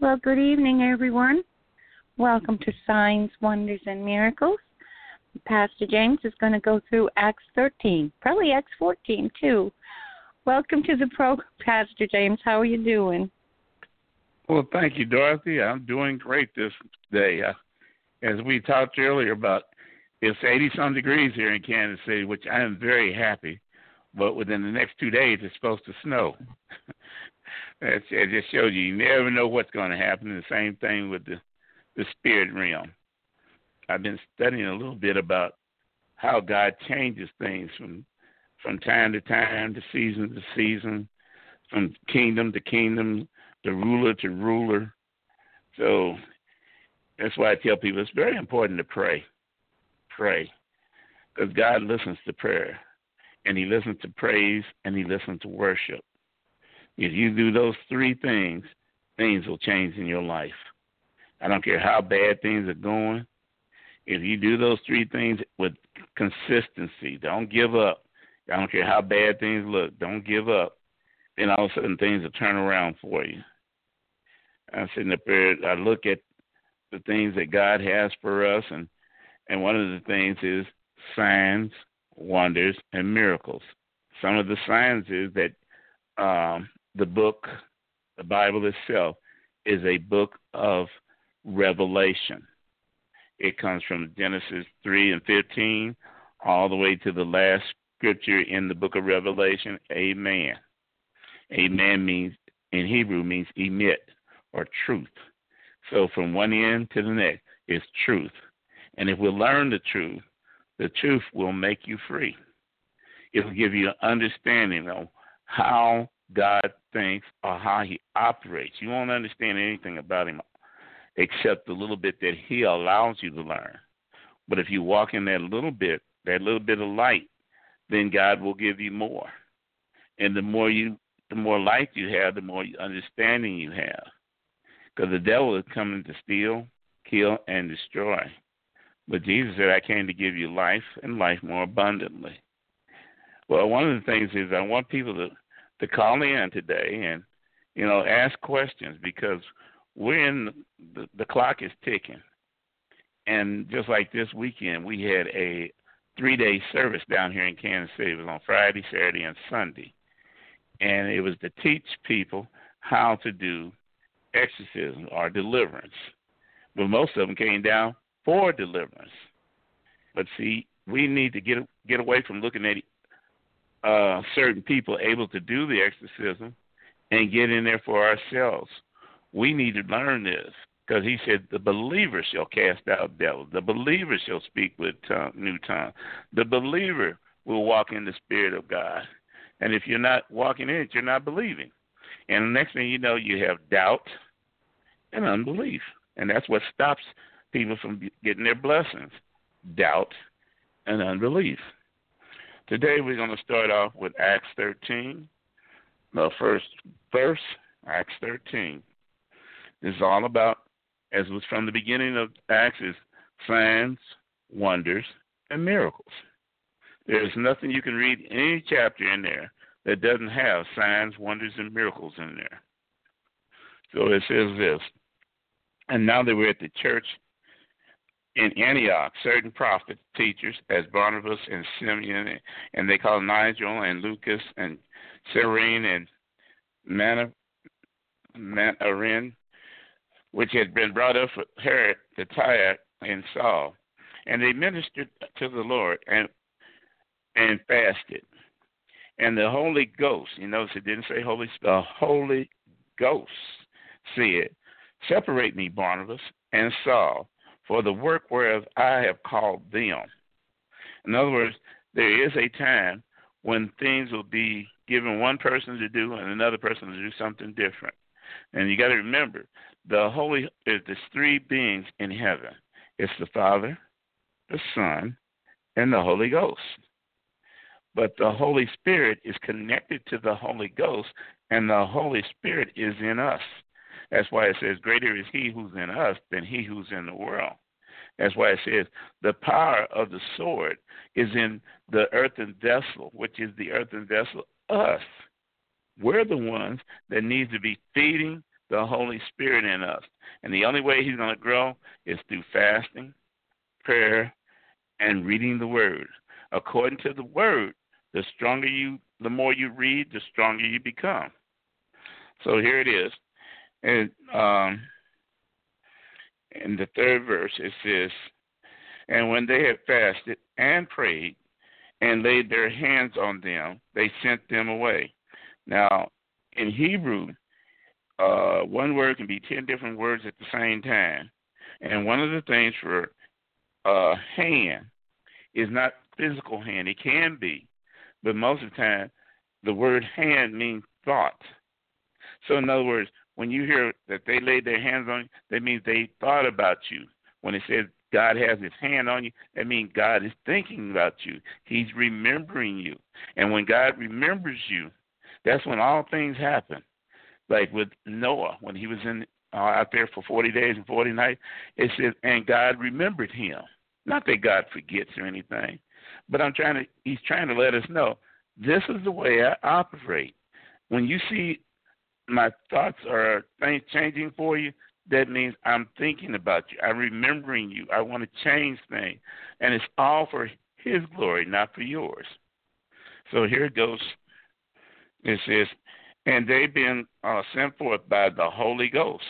Well, good evening, everyone. Welcome to Signs, Wonders, and Miracles. Pastor James is going to go through Acts 13, probably Acts 14 too. Welcome to the program, Pastor James. How are you doing? Well, thank you, Dorothy. I'm doing great this day. Uh, as we talked earlier about, it's 80 some degrees here in Kansas City, which I am very happy. But within the next two days, it's supposed to snow. it, it just shows you you never know what's going to happen. The same thing with the the spirit realm. I've been studying a little bit about how God changes things from from time to time, to season to season, from kingdom to kingdom, to ruler to ruler. So that's why I tell people it's very important to pray. Pray. Because God listens to prayer, and He listens to praise, and He listens to worship. If you do those three things, things will change in your life. I don't care how bad things are going. If you do those three things with consistency, don't give up. I don't care how bad things look, don't give up. Then all of a sudden things will turn around for you. I'm sitting up there, I look at the things that God has for us, and and one of the things is signs, wonders, and miracles. Some of the signs is that um, the book, the Bible itself, is a book of revelation. It comes from Genesis 3 and 15 all the way to the last scripture in the book of Revelation. Amen. Amen means, in Hebrew, means emet or truth. So from one end to the next is truth. And if we learn the truth, the truth will make you free. It will give you an understanding of how God thinks or how He operates. You won't understand anything about Him except the little bit that He allows you to learn. But if you walk in that little bit, that little bit of light, then God will give you more. And the more you, the more light you have, the more understanding you have. Because the devil is coming to steal, kill, and destroy. But Jesus said, I came to give you life and life more abundantly. Well, one of the things is I want people to, to call in today and, you know, ask questions because we're in the, the clock is ticking. And just like this weekend, we had a three day service down here in Kansas City. It was on Friday, Saturday, and Sunday. And it was to teach people how to do exorcism or deliverance. But most of them came down for deliverance. But see, we need to get get away from looking at uh, certain people able to do the exorcism and get in there for ourselves. We need to learn this because he said the believer shall cast out devils. The believer shall speak with tongue, new tongue. The believer will walk in the spirit of God. And if you're not walking in it, you're not believing. And the next thing you know, you have doubt and unbelief. And that's what stops people from getting their blessings doubt and unbelief. Today we're going to start off with Acts 13, the first verse, Acts 13. This is all about, as was from the beginning of Acts, is signs, wonders, and miracles. There's nothing you can read any chapter in there that doesn't have signs, wonders, and miracles in there. So it says this. And now that we're at the church in Antioch, certain prophets, teachers, as Barnabas and Simeon, and they called Nigel and Lucas and Cyrene and Manarin, which had been brought up for Herod the Tyre and Saul. And they ministered to the Lord and and fasted. And the Holy Ghost, you notice it didn't say Holy the Holy Ghost said, Separate me, Barnabas and Saul, for the work whereof I have called them. In other words, there is a time when things will be given one person to do and another person to do something different. And you got to remember, the Holy is there's three beings in heaven. It's the Father, the Son, and the Holy Ghost. But the Holy Spirit is connected to the Holy Ghost, and the Holy Spirit is in us. That's why it says, Greater is he who's in us than he who's in the world. That's why it says, The power of the sword is in the earthen vessel, which is the earthen vessel, us. We're the ones that need to be feeding the Holy Spirit in us. And the only way he's going to grow is through fasting, prayer, and reading the Word. According to the Word, the stronger you, the more you read, the stronger you become. So here it is. And um, in the third verse, it says, And when they had fasted and prayed and laid their hands on them, they sent them away. Now, in Hebrew, uh, one word can be 10 different words at the same time. And one of the things for uh, hand is not physical hand. It can be, but most of the time, the word hand means thought. So, in other words, when you hear that they laid their hands on you, that means they thought about you. When it says God has his hand on you, that means God is thinking about you. He's remembering you. And when God remembers you, that's when all things happen. Like with Noah, when he was in uh, out there for 40 days and 40 nights, it says, and God remembered him. Not that God forgets or anything, but I'm trying to, he's trying to let us know this is the way I operate. When you see my thoughts are things changing for you, that means I'm thinking about you. I'm remembering you. I want to change things. And it's all for His glory, not for yours. So here it goes. It says, And they've been uh, sent forth by the Holy Ghost,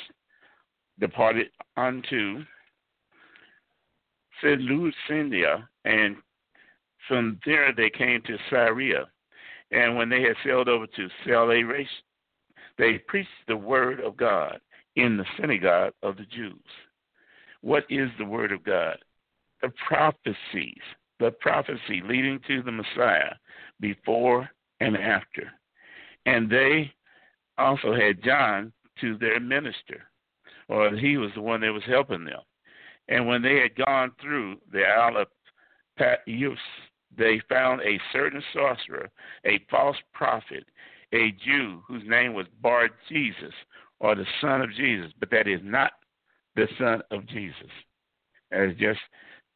departed unto Seleucia, and from there they came to Syria. And when they had sailed over to Salamis, they preached the word of God in the synagogue of the Jews. What is the word of God? The prophecies, the prophecy leading to the Messiah before and after. And they also had John to their minister, or he was the one that was helping them. And when they had gone through the Isle of Patmos, they found a certain sorcerer, a false prophet, a Jew whose name was Bar Jesus, or the son of Jesus, but that is not the son of Jesus. It's just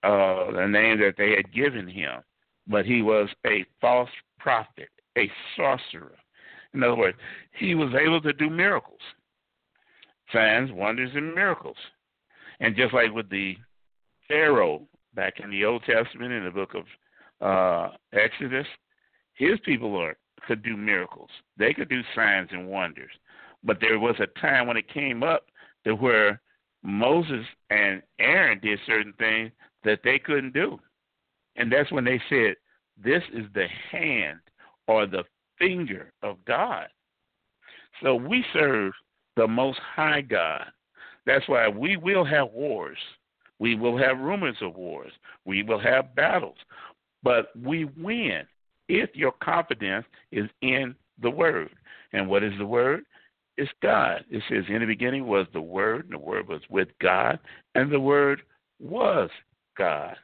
uh, the name that they had given him. But he was a false prophet, a sorcerer. In other words, he was able to do miracles, signs, wonders, and miracles. And just like with the Pharaoh back in the Old Testament in the book of uh, Exodus, his people are could do miracles. They could do signs and wonders. But there was a time when it came up to where Moses and Aaron did certain things that they couldn't do. And that's when they said, This is the hand or the finger of God. So we serve the most high God. That's why we will have wars. We will have rumors of wars. We will have battles. But we win if your confidence is in the Word. And what is the Word? It's God. It says, In the beginning was the Word, and the Word was with God, and the Word was God.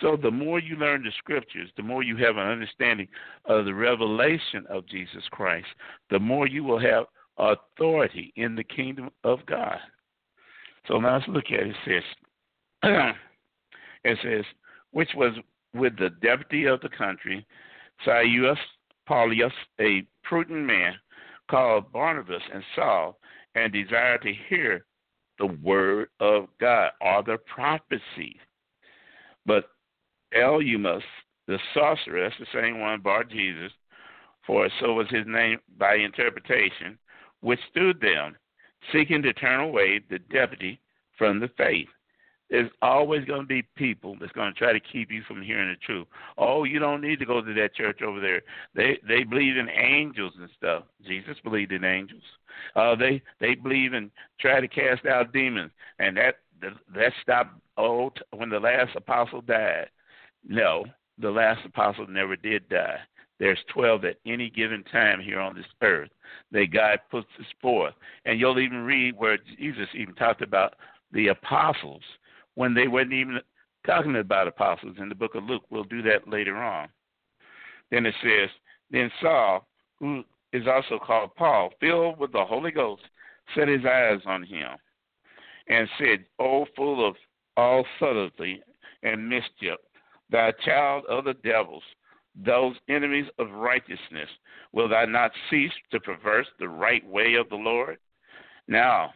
So the more you learn the scriptures, the more you have an understanding of the revelation of Jesus Christ, the more you will have authority in the kingdom of God. So now let's look at it. It says, it says, which was with the deputy of the country, Silas Paulius, a prudent man, called Barnabas and Saul, and desired to hear the word of God or the prophecy. But Elymas, the sorcerer, that's the same one, Bar Jesus, for so was his name by interpretation, withstood them, seeking to turn away the deputy from the faith there's always going to be people that's going to try to keep you from hearing the truth. Oh, you don't need to go to that church over there. They they believe in angels and stuff. Jesus believed in angels. Uh, they they believe in try to cast out demons, and that that stopped. Oh, when the last apostle died. No, the last apostle never did die. There's 12 at any given time here on this earth that God puts us forth. And you'll even read where Jesus even talked about the apostles when they weren't even talking about apostles in the book of Luke. We'll do that later on. Then it says, Then Saul, who is also called Paul, filled with the Holy Ghost, set his eyes on him and said, O full of all subtlety and mischief, thou child of the devils, those enemies of righteousness, will thou not cease to perverse the right way of the Lord? Now,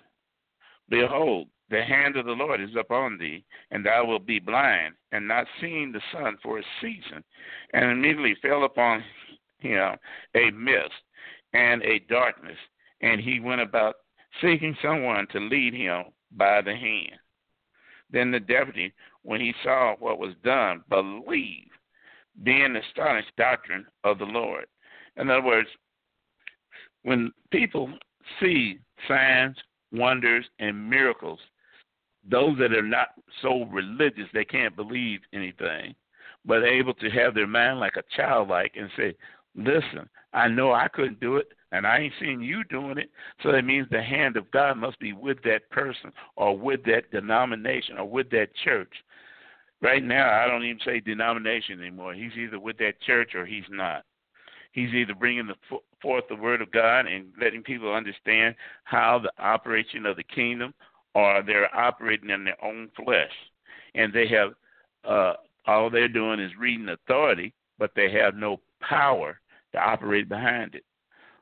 behold, the hand of the Lord is upon thee, and thou wilt be blind, and not seeing the sun for a season. And immediately fell upon him a mist and a darkness, and he went about seeking someone to lead him by the hand. Then the deputy, when he saw what was done, believed, being astonished doctrine of the Lord. In other words, when people see signs, wonders, and miracles, those that are not so religious they can't believe anything, but able to have their mind like a childlike and say, Listen, I know I couldn't do it, and I ain't seen you doing it. So that means the hand of God must be with that person or with that denomination or with that church. Right now, I don't even say denomination anymore. He's either with that church or he's not. He's either bringing the, forth the word of God and letting people understand how the operation of the kingdom, or they're operating in their own flesh, and they have uh, all they're doing is reading authority, but they have no power to operate behind it.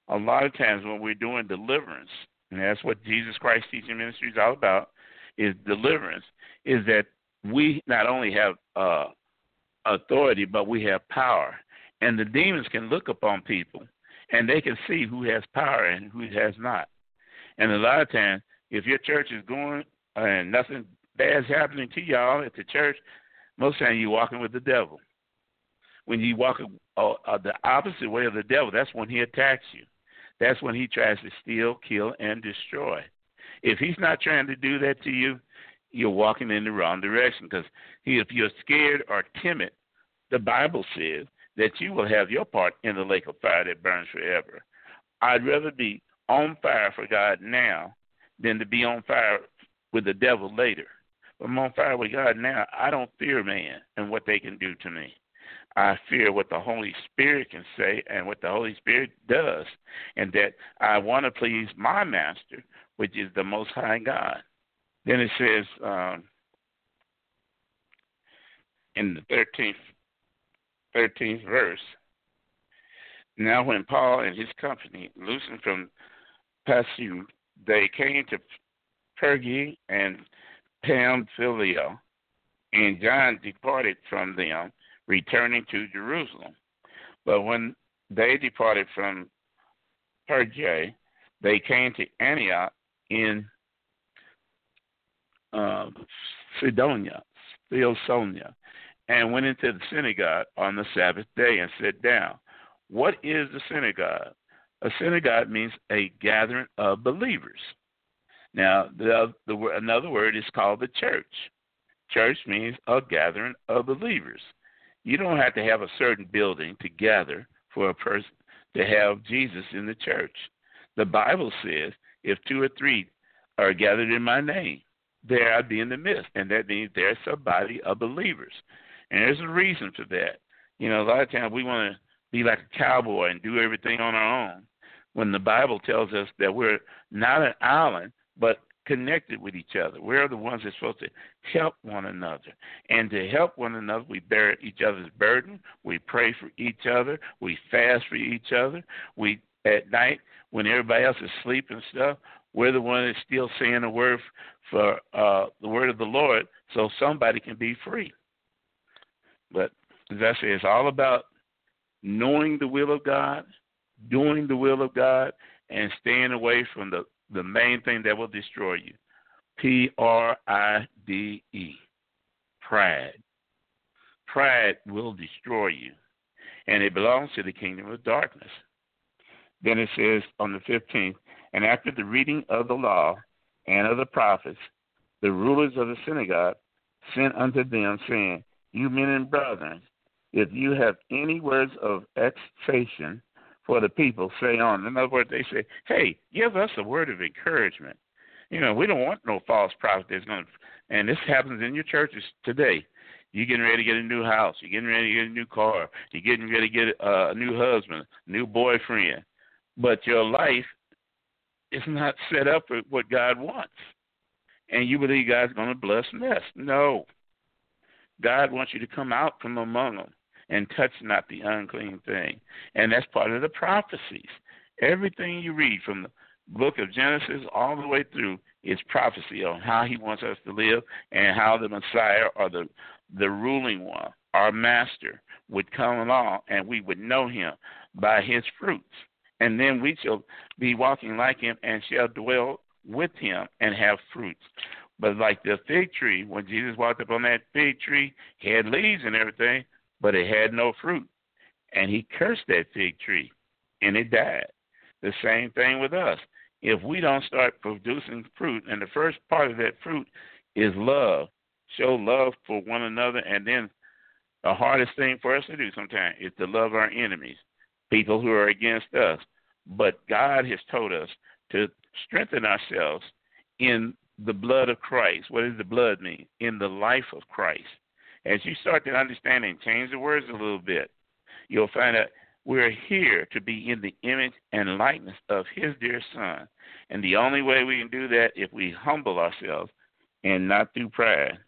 A lot of times when we're doing deliverance, and that's what Jesus Christ teaching ministry is all about, is deliverance, is that we not only have uh, authority, but we have power. And the demons can look upon people and they can see who has power and who has not. And a lot of times, if your church is going and nothing bad's happening to y'all at the church, most times you're walking with the devil. When you walk uh, uh, the opposite way of the devil, that's when he attacks you. That's when he tries to steal, kill, and destroy. If he's not trying to do that to you, you're walking in the wrong direction. Because if you're scared or timid, the Bible says that you will have your part in the lake of fire that burns forever. I'd rather be on fire for God now than to be on fire with the devil later. But I'm on fire with God now. I don't fear man and what they can do to me. I fear what the Holy Spirit can say and what the Holy Spirit does, and that I want to please my master, which is the Most High God. Then it says um, in the 13th 13th verse. Now, when Paul and his company loosened from Pamphylia, they came to Perga and Pamphylia, and John departed from them, returning to Jerusalem. But when they departed from Perga, they came to Antioch in uh, Sidonia, Theosonia, and went into the synagogue on the Sabbath day and sat down. What is the synagogue? A synagogue means a gathering of believers. Now, the, the another word is called the church. Church means a gathering of believers. You don't have to have a certain building to gather for a person to have Jesus in the church. The Bible says, if two or three are gathered in my name, there I'd be in the midst. And that means there's a body of believers. And there's a reason for that. You know, a lot of times we want to be like a cowboy and do everything on our own when the Bible tells us that we're not an island, but connected with each other. We're the ones that's supposed to help one another. And to help one another, we bear each other's burden. We pray for each other. We fast for each other. We at night when everybody else is sleeping and stuff, we're the one that's still saying a word for uh, the word of the Lord, so somebody can be free. But as I say, it's all about knowing the will of God, doing the will of God, and staying away from the, the main thing that will destroy you. P R I D E. Pride. Pride will destroy you. And it belongs to the kingdom of darkness. Then it says on the 15th, and after the reading of the law and of the prophets, the rulers of the synagogue sent unto them, saying, you men and brethren, if you have any words of exhortation for the people, say on. In other words, they say, hey, give us a word of encouragement. You know, we don't want no false prophet that's going to, and this happens in your churches today. You're getting ready to get a new house. You're getting ready to get a new car. You're getting ready to get a, new husband, new boyfriend. But your life is not set up for what God wants. And you believe God's going to bless this. No. God wants you to come out from among them and touch not the unclean thing. And that's part of the prophecies. Everything you read from the, book of Genesis all the way through is prophecy on how he wants us to live and how the Messiah or the the ruling one, our master, would come along and we would know him by his fruits. And then we shall be walking like him and shall dwell with him and have fruits. But like the fig tree, when Jesus walked up on that fig tree, he had leaves and everything, but it had no fruit. And he cursed that fig tree and it died. The same thing with us. If we don't start producing fruit, and the first part of that fruit is love, show love for one another, and then the hardest thing for us to do sometimes is to love our enemies, people who are against us. But God has told us to strengthen ourselves in the blood of Christ. What does the blood mean? In the life of Christ. As you start to understand and change the words a little bit, you'll find out we're here to be in the image and likeness of His dear Son. And the only way we can do that if we humble ourselves and not through pride.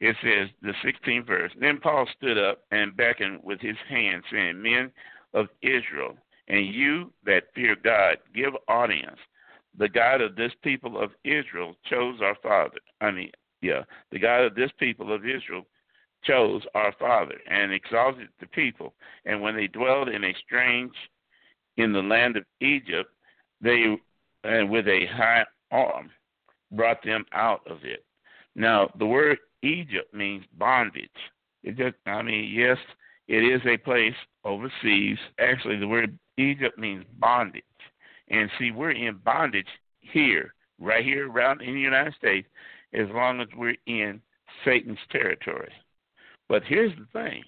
It says, the 16th verse. Then Paul stood up and beckoned with his hand, saying, Men of Israel, and you that fear God, give audience. The God of this people of Israel chose our father. I mean, yeah, the God of this people of Israel chose our father and exalted the people. And when they dwelled in a strange in the land of Egypt, they and with a high arm brought them out of it. Now the word Egypt means bondage. It just I mean, yes, it is a place overseas. Actually the word Egypt means bondage. And see, we're in bondage here, right here around in the United States, as long as we're in Satan's territory. But here's the thing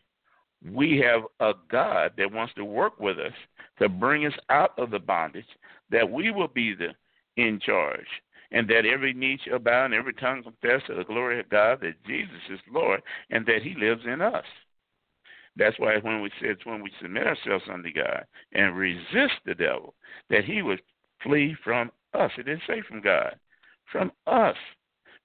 we have a God that wants to work with us to bring us out of the bondage, that we will be the in charge, and that every knee shall bow and every tongue confess to the glory of God that Jesus is Lord and that He lives in us. That's why when we said when we submit ourselves unto God and resist the devil, that he would flee from us. It didn't say from God, from us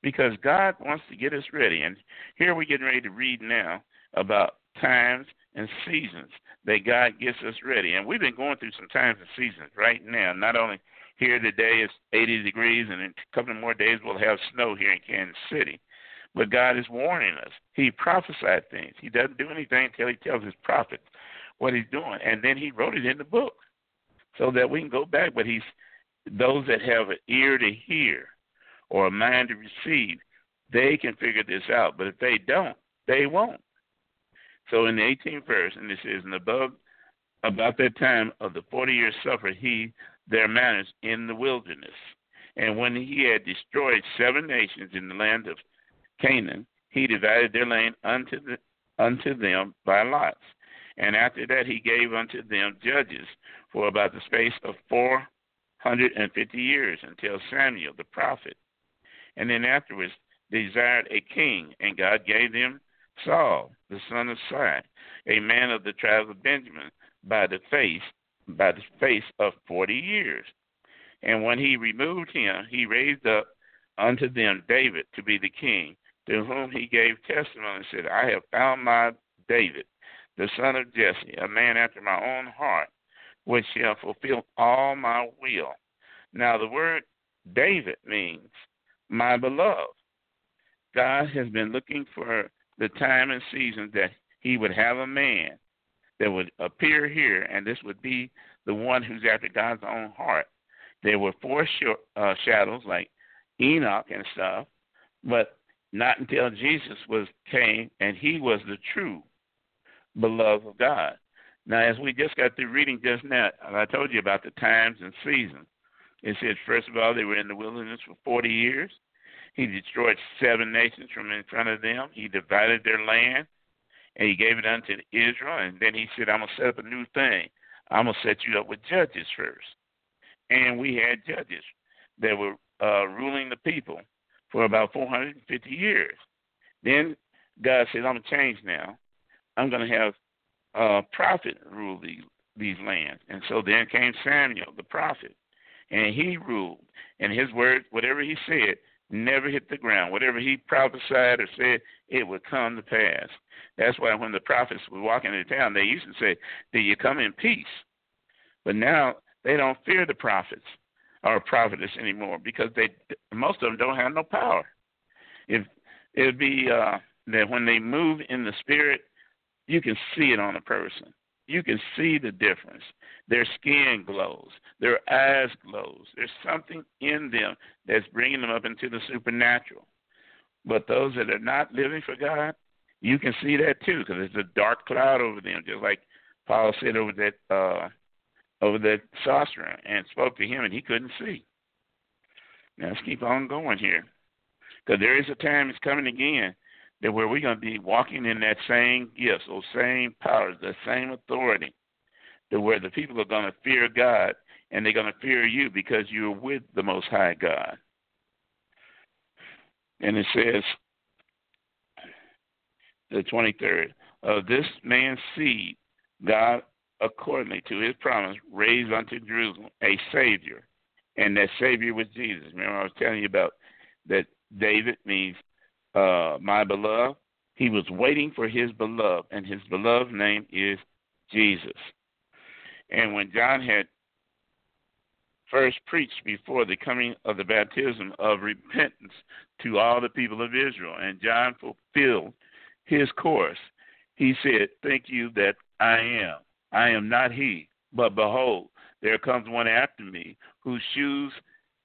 because God wants to get us ready. And here we're getting ready to read now about times and seasons that God gets us ready. And we've been going through some times and seasons right now. Not only here today it's 80 degrees, and in a couple of more days we'll have snow here in Kansas City. But God is warning us. He prophesied things. He doesn't do anything until He tells His prophets what He's doing, and then He wrote it in the book so that we can go back. But He's those that have an ear to hear or a mind to receive, they can figure this out. But if they don't, they won't. So in the 18th verse, and it says, And above about that time of the forty years suffered he their manners in the wilderness. And when he had destroyed seven nations in the land of Canaan, he divided their land unto the, unto them by lots. And after that he gave unto them judges for about the space of four hundred and fifty years until Samuel the prophet and then afterwards desired a king, and God gave them Saul, the son of Cis, a man of the tribe of Benjamin, by the face by the space of forty years. And when he removed him, he raised up unto them David to be the king, to whom he gave testimony and said, I have found my David, the son of Jesse, a man after my own heart, which shall fulfill all my will. Now the word David means my beloved. God has been looking for the time and season that he would have a man that would appear here, and this would be the one who's after God's own heart. There were four uh, shadows like Enoch and stuff, but not until Jesus was came and he was the true beloved of God. Now, as we just got through reading just now, I told you about the times and seasons. It said, first of all, they were in the wilderness for 40 years. He destroyed seven nations from in front of them. He divided their land, and he gave it unto Israel. And then he said, I'm going to set up a new thing. I'm going to set you up with judges first. And we had judges that were uh, ruling the people for about 450 years. Then God said, I'm going to change now. I'm going to have a prophet rule these, these lands. And so then came Samuel, the prophet and he ruled. And his word, whatever he said, never hit the ground. Whatever he prophesied or said, it would come to pass. That's why when the prophets were walking into town, they used to say, Do you come in peace? But now they don't fear the prophets or prophetess anymore because they most of them don't have no power. If it'd be uh, that when they move in the spirit, you can see it on a person. You can see the difference. Their skin glows, their eyes glows. There's something in them that's bringing them up into the supernatural. But those that are not living for God, you can see that too because there's a dark cloud over them, just like Paul said over that uh, over that sorcerer and spoke to him and he couldn't see. Now let's keep on going here because there is a time it's coming again that where we're going to be walking in that same gifts, those same powers, the same authority, that where the people are going to fear God and they're going to fear you because you're with the Most High God. And it says, the 23rd, of this man's seed, God, accordingly to his promise, raised unto Jerusalem a Savior. And that Savior was Jesus. Remember, I was telling you about that David means uh, my beloved. He was waiting for his beloved, and his beloved name is Jesus. And when John had first preached before the coming of the baptism of repentance to all the people of Israel, and John fulfilled his course, he said, Think you that I am. I am not he, but behold, there comes one after me, whose shoes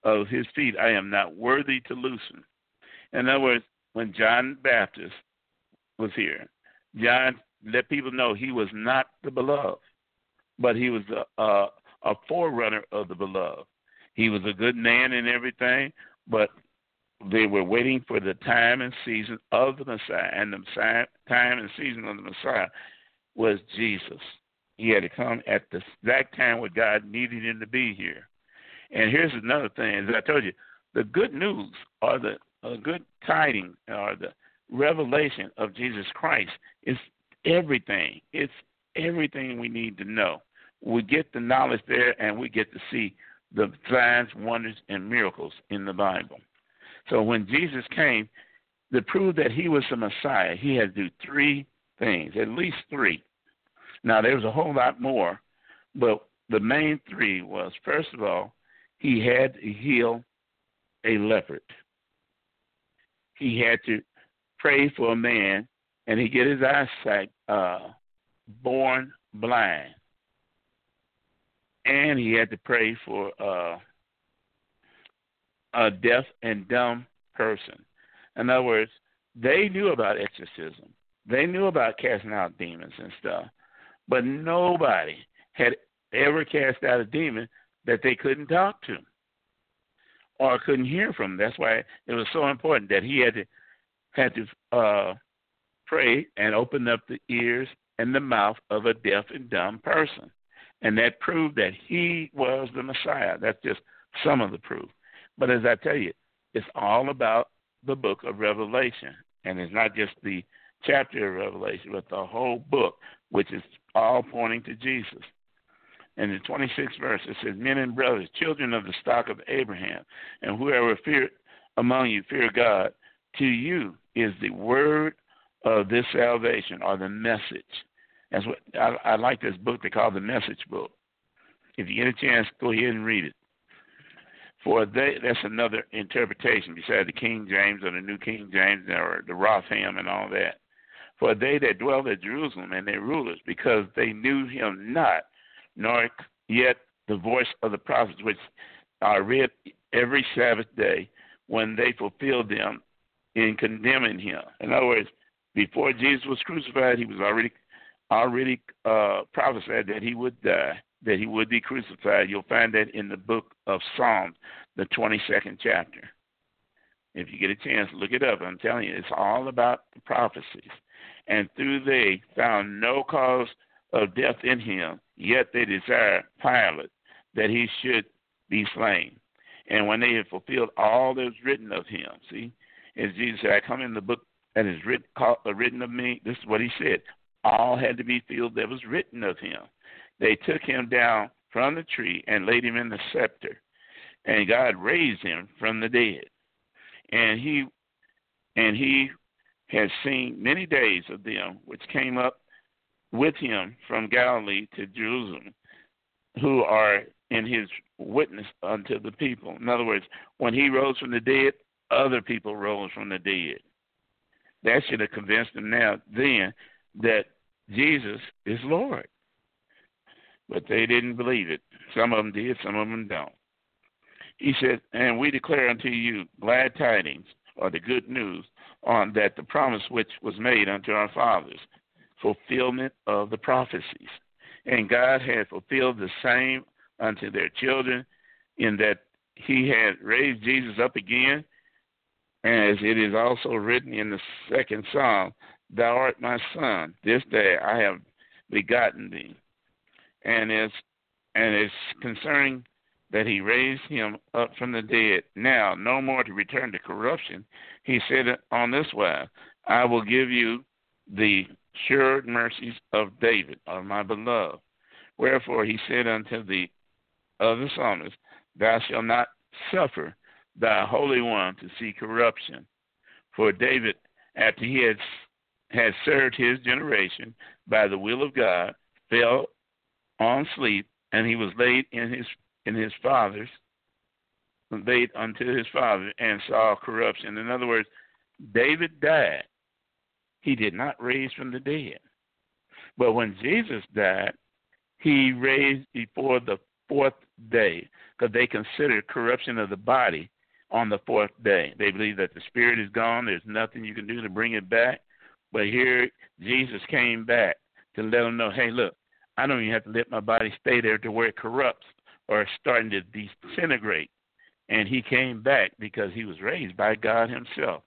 of his feet I am not worthy to loosen. In other words, when John Baptist was here, John let people know he was not the beloved, but he was a, a, a forerunner of the beloved. He was a good man and everything, but they were waiting for the time and season of the Messiah, and the Messiah, time and season of the Messiah was Jesus. He had to come at the exact time when God needed him to be here. And here's another thing: as I told you, the good news or the a good tidings or uh, the revelation of Jesus Christ is everything. It's everything we need to know. We get the knowledge there and we get to see the signs, wonders, and miracles in the Bible. So when Jesus came, to prove that he was the Messiah, he had to do three things, at least three. Now, there was a whole lot more, but the main three was first of all, he had to heal a leopard he had to pray for a man, and he get his eyesight uh, born blind, and he had to pray for uh, a deaf and dumb person. In other words, they knew about exorcism. They knew about casting out demons and stuff, but nobody had ever cast out a demon that they couldn't talk to or couldn't hear from. That's why it was so important that he had to had to uh, pray and open up the ears and the mouth of a deaf and dumb person, and that proved that he was the Messiah. That's just some of the proof. But as I tell you, it's all about the book of Revelation, and it's not just the chapter of Revelation, but the whole book, which is all pointing to Jesus. And in the 26th verse, it says, Men and brothers, children of the stock of Abraham, and whoever fear among you fear God, to you is the word of this salvation or the message. That's what I, I like this book they call the message book. If you get a chance, go ahead and read it. For they, that's another interpretation beside the King James or the New King James or the Rotherham and all that. For they that dwell at Jerusalem and their rulers, because they knew him not, nor yet the voice of the prophets, which are read every Sabbath day when they fulfilled them in condemning him. In other words, before Jesus was crucified, he was already already uh, prophesied that he would die, that he would be crucified. You'll find that in the book of Psalms, the 22nd chapter. If you get a chance, look it up. I'm telling you, it's all about the prophecies. And through they found no cause of death in him, yet they desired Pilate that he should be slain. And when they had fulfilled all that was written of him, see, as Jesus said, I come in the book that is written, called, uh, written of me. This is what he said. All had to be filled that was written of him. They took him down from the tree and laid him in the scepter, and God raised him from the dead. And he and he had seen many days of them which came up with him from Galilee to Jerusalem, who are in his witness unto the people. In other words, when he rose from the dead, other people rose from the dead. That should have convinced them now then that Jesus is Lord. But they didn't believe it. Some of them did, some of them don't. He said, And we declare unto you glad tidings, or the good news, on that the promise which was made unto our fathers, fulfillment of the prophecies. And God had fulfilled the same unto their children, in that he had raised Jesus up again, as it is also written in the second psalm, Thou art my son, this day I have begotten thee. And as and it's concerning that he raised him up from the dead, now no more to return to corruption. He said on this wise, I will give you the sure mercies of David, of my beloved. Wherefore he said unto the other psalmist, Thou shalt not suffer thy Holy One to see corruption. For David, after he had, had served his generation by the will of God, fell on sleep, and he was laid in his in his father's laid unto his father and saw corruption. In other words, David died. He did not raise from the dead. But when Jesus died, he raised before the fourth day because they considered corruption of the body on the fourth day. They believe that the spirit is gone. There's nothing you can do to bring it back. But here, Jesus came back to let them know, hey, look, I don't even have to let my body stay there to where it corrupts or starting to disintegrate. And he came back because he was raised by God himself.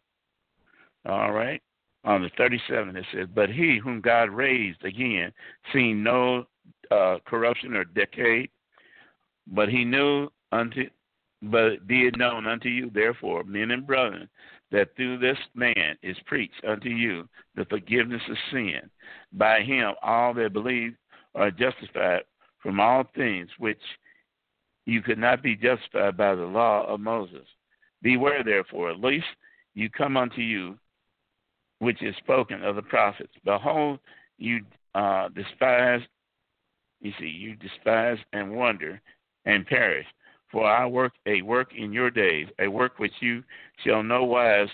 All right. On the 37, it says, But he whom God raised again, seeing no uh, corruption or decay, but he knew unto but be it known unto you, therefore, men and brethren, that through this man is preached unto you the forgiveness of sin. By him, all that believe are justified from all things which you could not be justified by the law of Moses. Beware, therefore, lest you come unto you, which is spoken of the prophets. Behold, you uh, despise, you see, you despise and wonder and perish for I work a work in your days, a work which you shall no wise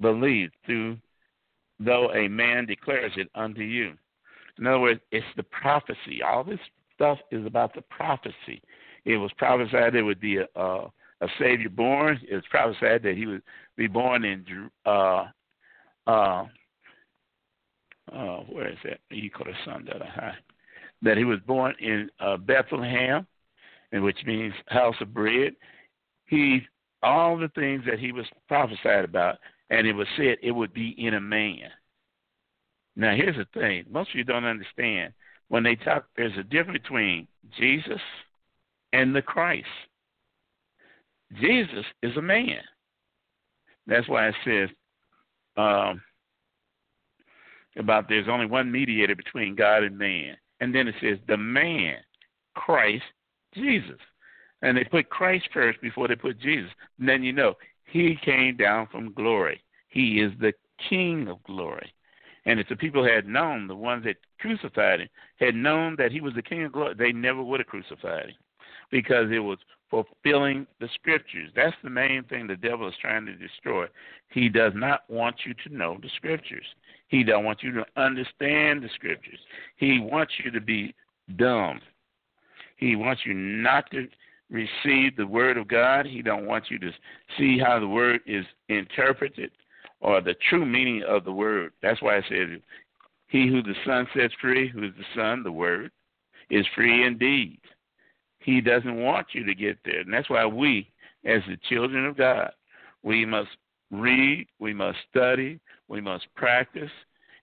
believe, through though a man declares it unto you. In other words, it's the prophecy. All this stuff is about the prophecy. It was prophesied there would be a, a, a Savior born. It was prophesied that he would be born in uh, uh, uh, where is that? That he was born in uh, Bethlehem and which means house of bread. He all the things that he was prophesied about, and it was said it would be in a man. Now here's the thing: most of you don't understand when they talk. There's a difference between Jesus and the Christ. Jesus is a man. That's why it says um, about there's only one mediator between God and man, and then it says the man, Christ, Jesus. And they put Christ first before they put Jesus. And then you know, he came down from glory. He is the King of glory. And if the people had known, the ones that crucified him, had known that he was the King of glory, they never would have crucified him because it was fulfilling the scriptures. That's the main thing the devil is trying to destroy. He does not want you to know the scriptures. He don't want you to understand the scriptures. He wants you to be dumb. He wants you not to receive the word of God. He don't want you to see how the word is interpreted or the true meaning of the word. That's why I said, He who the Son sets free, who is the Son, the word, is free indeed. He doesn't want you to get there. And that's why we, as the children of God, we must read, we must study, we must practice.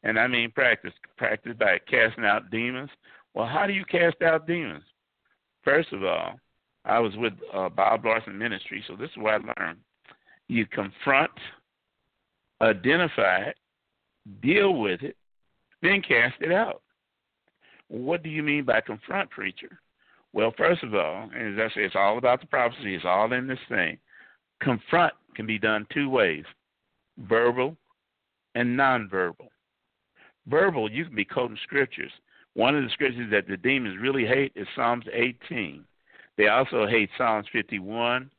And I mean practice, practice by casting out demons. Well, how do you cast out demons? First of all, I was with uh, Bob Larson Ministry, so this is what I learned. You confront, identify it, deal with it, then cast it out. What do you mean by confront, preacher? Well, first of all, as I say, it's all about the prophecy. It's all in this thing. Confront can be done two ways verbal and nonverbal. Verbal, you can be quoting scriptures. One of the scriptures that the demons really hate is Psalms 18. They also hate Psalms 51,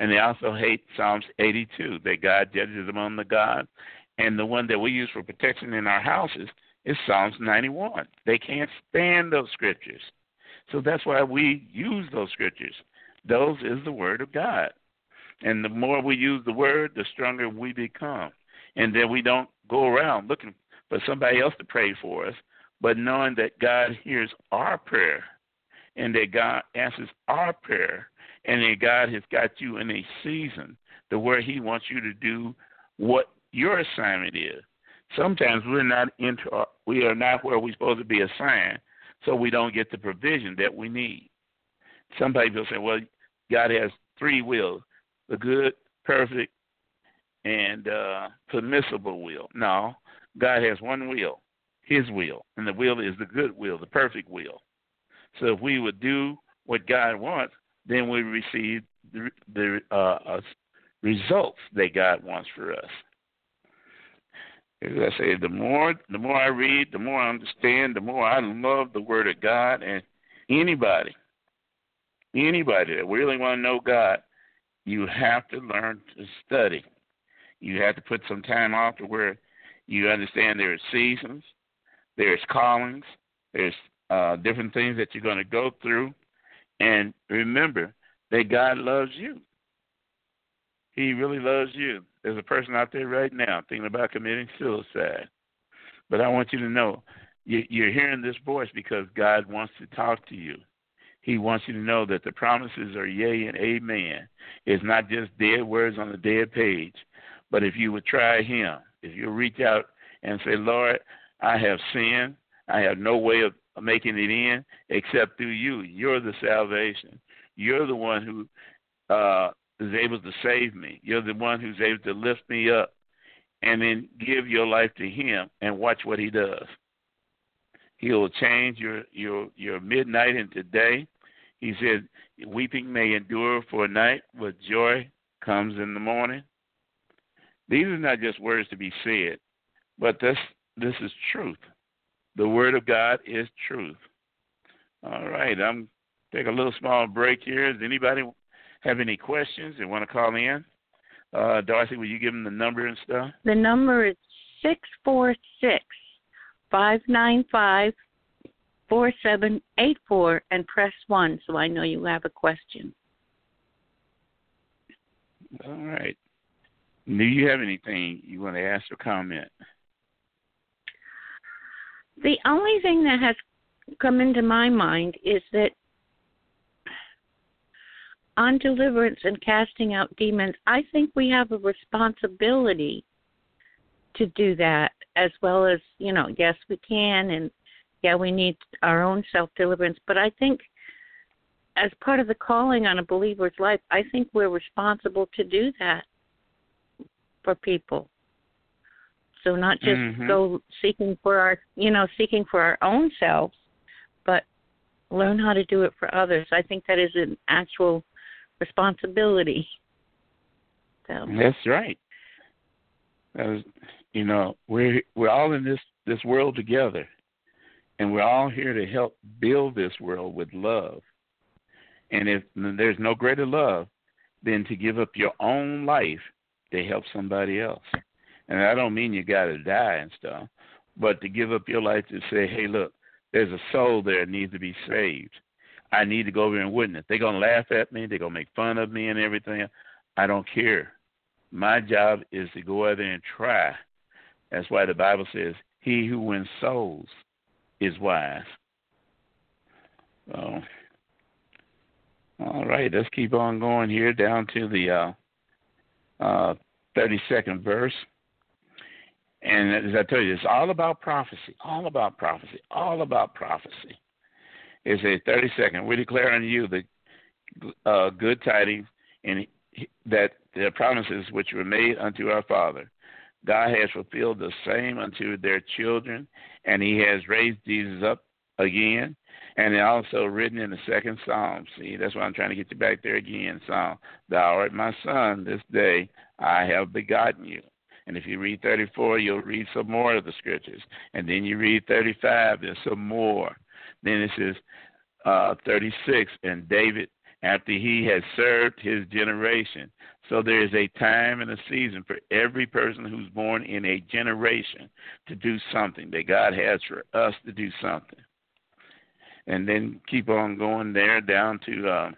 and they also hate Psalms 82. That God judges among the gods, and the one that we use for protection in our houses is Psalms 91. They can't stand those scriptures. So that's why we use those scriptures. Those is the word of God. And the more we use the word, the stronger we become. And then we don't go around looking for somebody else to pray for us, but knowing that God hears our prayer and that God answers our prayer and that God has got you in a season to where He wants you to do what your assignment is. Sometimes we're not into our, we are not where we're supposed to be assigned, so we don't get the provision that we need. Some people say, "Well, God has three wills: the good, perfect, and uh, permissible will." No, God has one will, His will, and the will is the good will, the perfect will. So if we would do what God wants, then we receive the, the uh, uh, results that God wants for us. As I say, the more the more I read, the more I understand, the more I love the Word of God. And anybody, anybody that really want to know God, you have to learn to study. You have to put some time off to where you understand there are seasons, there's callings, there's uh, different things that you're going to go through, and remember that God loves you. He really loves you. There's a person out there right now thinking about committing suicide. But I want you to know you're hearing this voice because God wants to talk to you. He wants you to know that the promises are yea and amen. It's not just dead words on the dead page. But if you would try Him, if you reach out and say, Lord, I have sinned, I have no way of making it in except through you. You're the salvation. You're the one who uh, is able to save me. You're the one who's able to lift me up and then give your life to him and watch what he does. He'll change your your your midnight into day. He said, "Weeping may endure for a night, but joy comes in the morning." These are not just words to be said, but this this is truth. The word of God is truth. All right, I'm take a little small break here. Does anybody have any questions and want to call in, uh, Darcy, will you give them the number and stuff? The number is six four six five nine five four seven eight four and press one so I know you have a question. All right. Do you have anything you want to ask or comment? The only thing that has come into my mind is that on deliverance and casting out demons, I think we have a responsibility to do that as well as, you know, yes, we can, and yeah, we need our own self deliverance. But I think as part of the calling on a believer's life, I think we're responsible to do that for people. So not just mm-hmm. go seeking for our, you know, seeking for our own selves, but learn how to do it for others. I think that is an actual responsibility. So. That's right. As you know, we're we're all in this this world together, and we're all here to help build this world with love. And if there's no greater love than to give up your own life to help somebody else. And I don't mean you got to die and stuff, but to give up your life to say, hey, look, there's a soul there that needs to be saved. I need to go over and witness. They're gonna laugh at me. They're gonna make fun of me and everything. I don't care. My job is to go out there and try. That's why the Bible says, "He who wins souls is wise." So, all right, let's keep on going here down to the uh, uh, 32nd verse. And as I told you, it's all about prophecy, all about prophecy, all about prophecy. It says, 32nd, we declare unto you the uh, good tidings and that the promises which were made unto our father. God has fulfilled the same unto their children, and he has raised Jesus up again. And also written in the second psalm. See, that's why I'm trying to get you back there again. Psalm, Thou art my son, this day I have begotten you. And if you read 34, you'll read some more of the scriptures. And then you read 35, there's some more. Then it says uh, 36, and David after he has served his generation. So there is a time and a season for every person who's born in a generation to do something that God has for us to do something. And then keep on going there down to uh,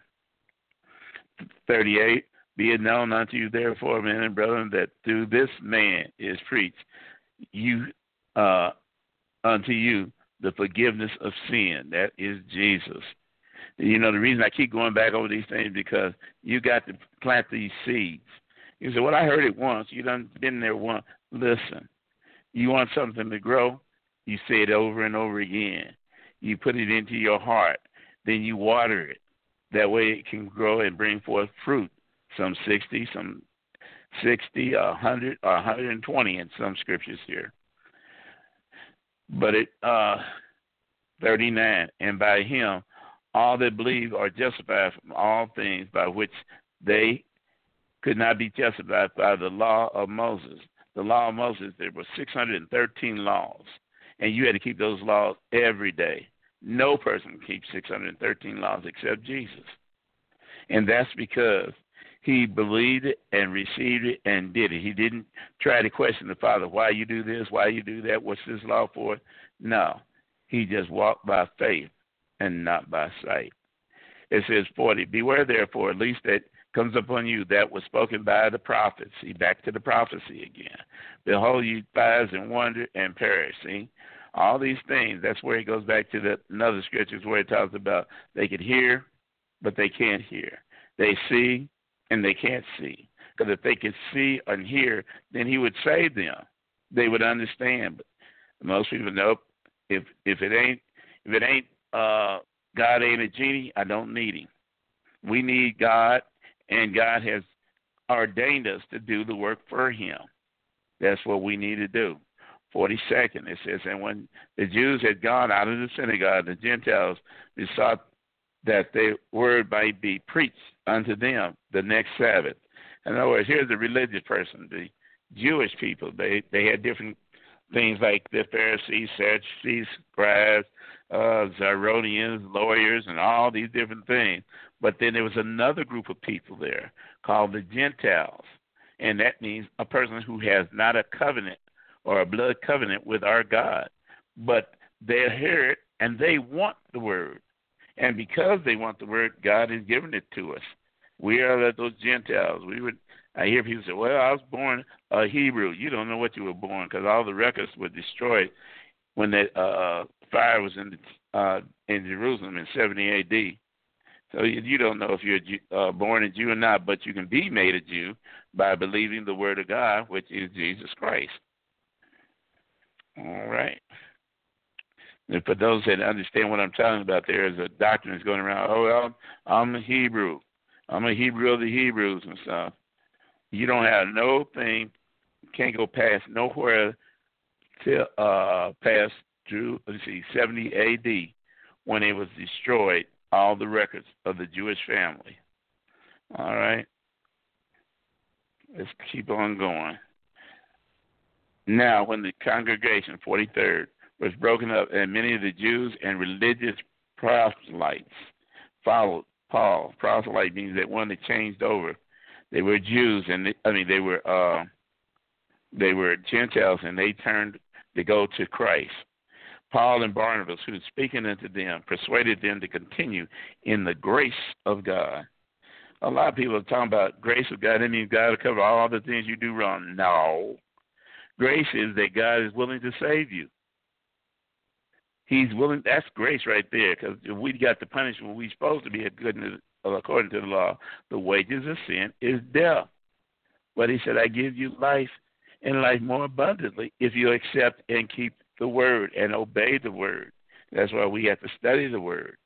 38. Be it known unto you, therefore, men and brethren, that through this man is preached you uh, unto you the forgiveness of sin. That is Jesus. You know, the reason I keep going back over these things because you got to plant these seeds. You say, Well, I heard it once. You done been there once. Listen. You want something to grow, you say it over and over again. You put it into your heart. Then you water it. That way it can grow and bring forth fruit. Some sixty, some sixty, a hundred, or hundred and twenty in some scriptures here. But it uh thirty nine, and by him all that believe are justified from all things by which they could not be justified by the law of Moses. The law of Moses, there were 613 laws, and you had to keep those laws every day. No person keeps 613 laws except Jesus. And that's because he believed it and received it and did it. He didn't try to question the Father, why you do this, why you do that, what's this law for? No. He just walked by faith and not by sight. It says 40, Beware therefore, at least that comes upon you that was spoken by the prophets. See, back to the prophecy again. Behold, you spies and wonder and perish. See, all these things, that's where he goes back to the another scriptures where it talks about they could hear, but they can't hear. They see, and they can't see. Because if they could see and hear, then he would save them. They would understand. But most people know if if it ain't if it ain't uh, God ain't a genie. I don't need him. We need God, and God has ordained us to do the work for him. That's what we need to do. 42nd, it says, And when the Jews had gone out of the synagogue, the Gentiles besought that their word might be preached unto them the next Sabbath. In other words, here's the religious person, the Jewish people. They they had different things like the Pharisees, Sadducees, scribes, uh, Herodians, lawyers, and all these different things. But then there was another group of people there called the Gentiles, and that means a person who has not a covenant or a blood covenant with our God, but they hear it and they want the word, and because they want the word, God has given it to us. We are like those Gentiles. We would. I hear people say, "Well, I was born a Hebrew." You don't know what you were born because all the records were destroyed when the uh, fire was in the, uh, in Jerusalem in 70 A.D. So you, you don't know if you're Jew, uh, born a Jew or not, but you can be made a Jew by believing the Word of God, which is Jesus Christ. All right. And for those that understand what I'm talking about, there is a doctrine that's going around. Oh, well, I'm a Hebrew. I'm a Hebrew of the Hebrews and stuff. You don't have no thing, can't go past nowhere till uh, past through let's see 70 A.D. when it was destroyed all the records of the Jewish family. All right, let's keep on going. Now, when the congregation 43rd was broken up, and many of the Jews and religious proselytes followed Paul. Proselyte means that one that changed over. They were Jews, and they, I mean they were uh, they were Gentiles, and they turned to go to Christ. Paul and Barnabas, who was speaking unto them, persuaded them to continue in the grace of God. A lot of people are talking about grace of God. That means God will cover all the things you do wrong. No. Grace is that God is willing to save you. He's willing. That's grace right there. Because if we got the punishment we're supposed to be according to the law, the wages of sin is death. But he said, I give you life and life more abundantly if you accept and keep the word and obey the word. That's why we have to study the word.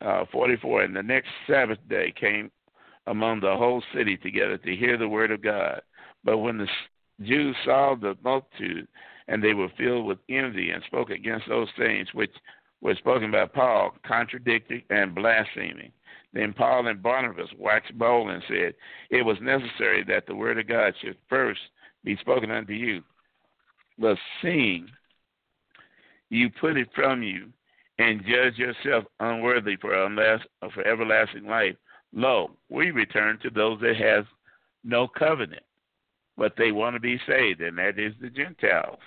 Uh, 44. And the next Sabbath day came among the whole city together to hear the word of God. But when the Jews saw the multitude, and they were filled with envy and spoke against those things which were spoken by Paul, contradicting and blaspheming. Then Paul and Barnabas waxed bold and said, It was necessary that the word of God should first be spoken unto you. But seeing you put it from you and judge yourself unworthy for for everlasting life. Lo, we return to those that have no covenant, but they want to be saved, and that is the Gentiles.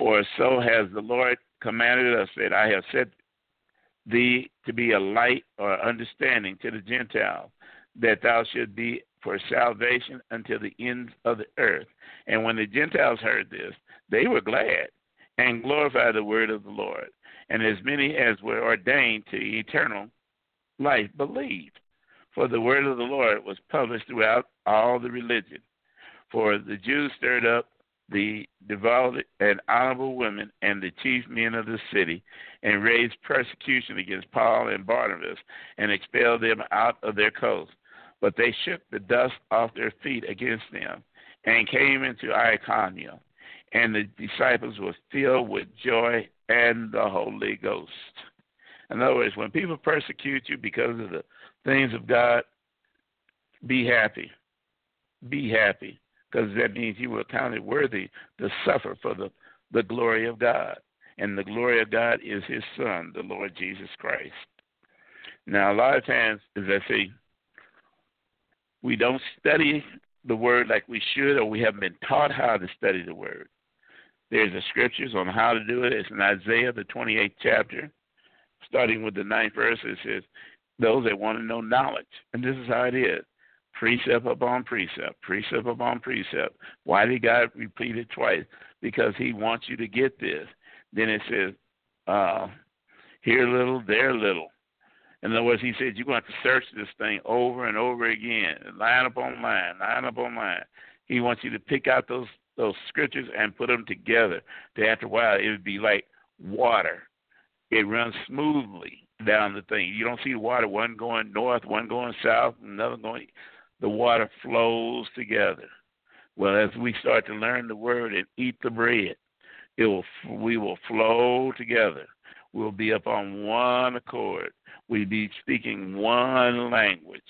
For so has the Lord commanded us that I have set thee to be a light or understanding to the Gentiles, that thou should be for salvation until the ends of the earth. And when the Gentiles heard this, they were glad and glorified the word of the Lord. And as many as were ordained to eternal life believed. For the word of the Lord was published throughout all the religion. For the Jews stirred up the devout and honorable women and the chief men of the city, and raised persecution against Paul and Barnabas, and expelled them out of their coast. But they shook the dust off their feet against them, and came into Iconium. And the disciples were filled with joy and the Holy Ghost. In other words, when people persecute you because of the things of God, be happy. Be happy because that means you were counted worthy to suffer for the, the glory of God. And the glory of God is His Son, the Lord Jesus Christ. Now, a lot of times, as I say, we don't study the Word like we should, or we haven't been taught how to study the Word. There's the scriptures on how to do it. It's in Isaiah, the 28th chapter, starting with the ninth verse. It says, Those that want to know knowledge. And this is how it is precept upon precept, precept upon precept. Why did God repeat it twice? Because He wants you to get this. Then it says, uh, here little, there little. In other words, He said you're going to have to search this thing over and over again, line upon line, line upon line. He wants you to pick out those those scriptures and put them together. To after a while, it would be like water. It runs smoothly down the thing. You don't see the water one going north, one going south, another going the water flows together. Well, as we start to learn the word and eat the bread, it will we will flow together. We'll be up on one accord. We'll be speaking one language.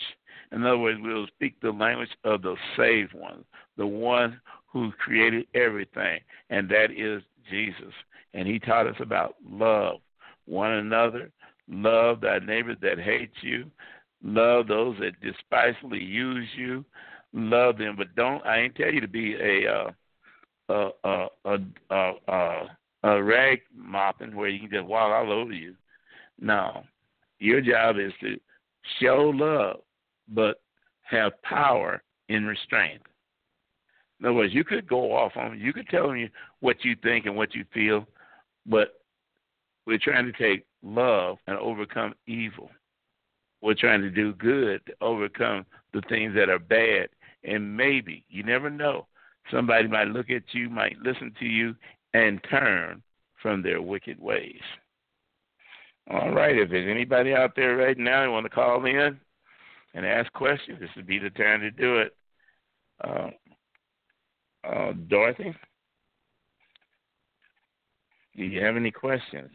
In other words, we'll speak the language of the saved one, the one who created everything, and that is Jesus. And he taught us about love one another, love thy neighbor that hates you, Love those that despisefully use you. Love them, but don't. I ain't tell you to be a uh, a a a a, a, a rag mopping where you can just walk all over you. No, your job is to show love, but have power in restraint. In other words, you could go off on you could tell them what you think and what you feel, but we're trying to take love and overcome evil. We're trying to do good to overcome the things that are bad. And maybe, you never know, somebody might look at you, might listen to you, and turn from their wicked ways. All right, if there's anybody out there right now who want to call in and ask questions, this would be the time to do it. Uh, uh, Dorothy, do you have any questions?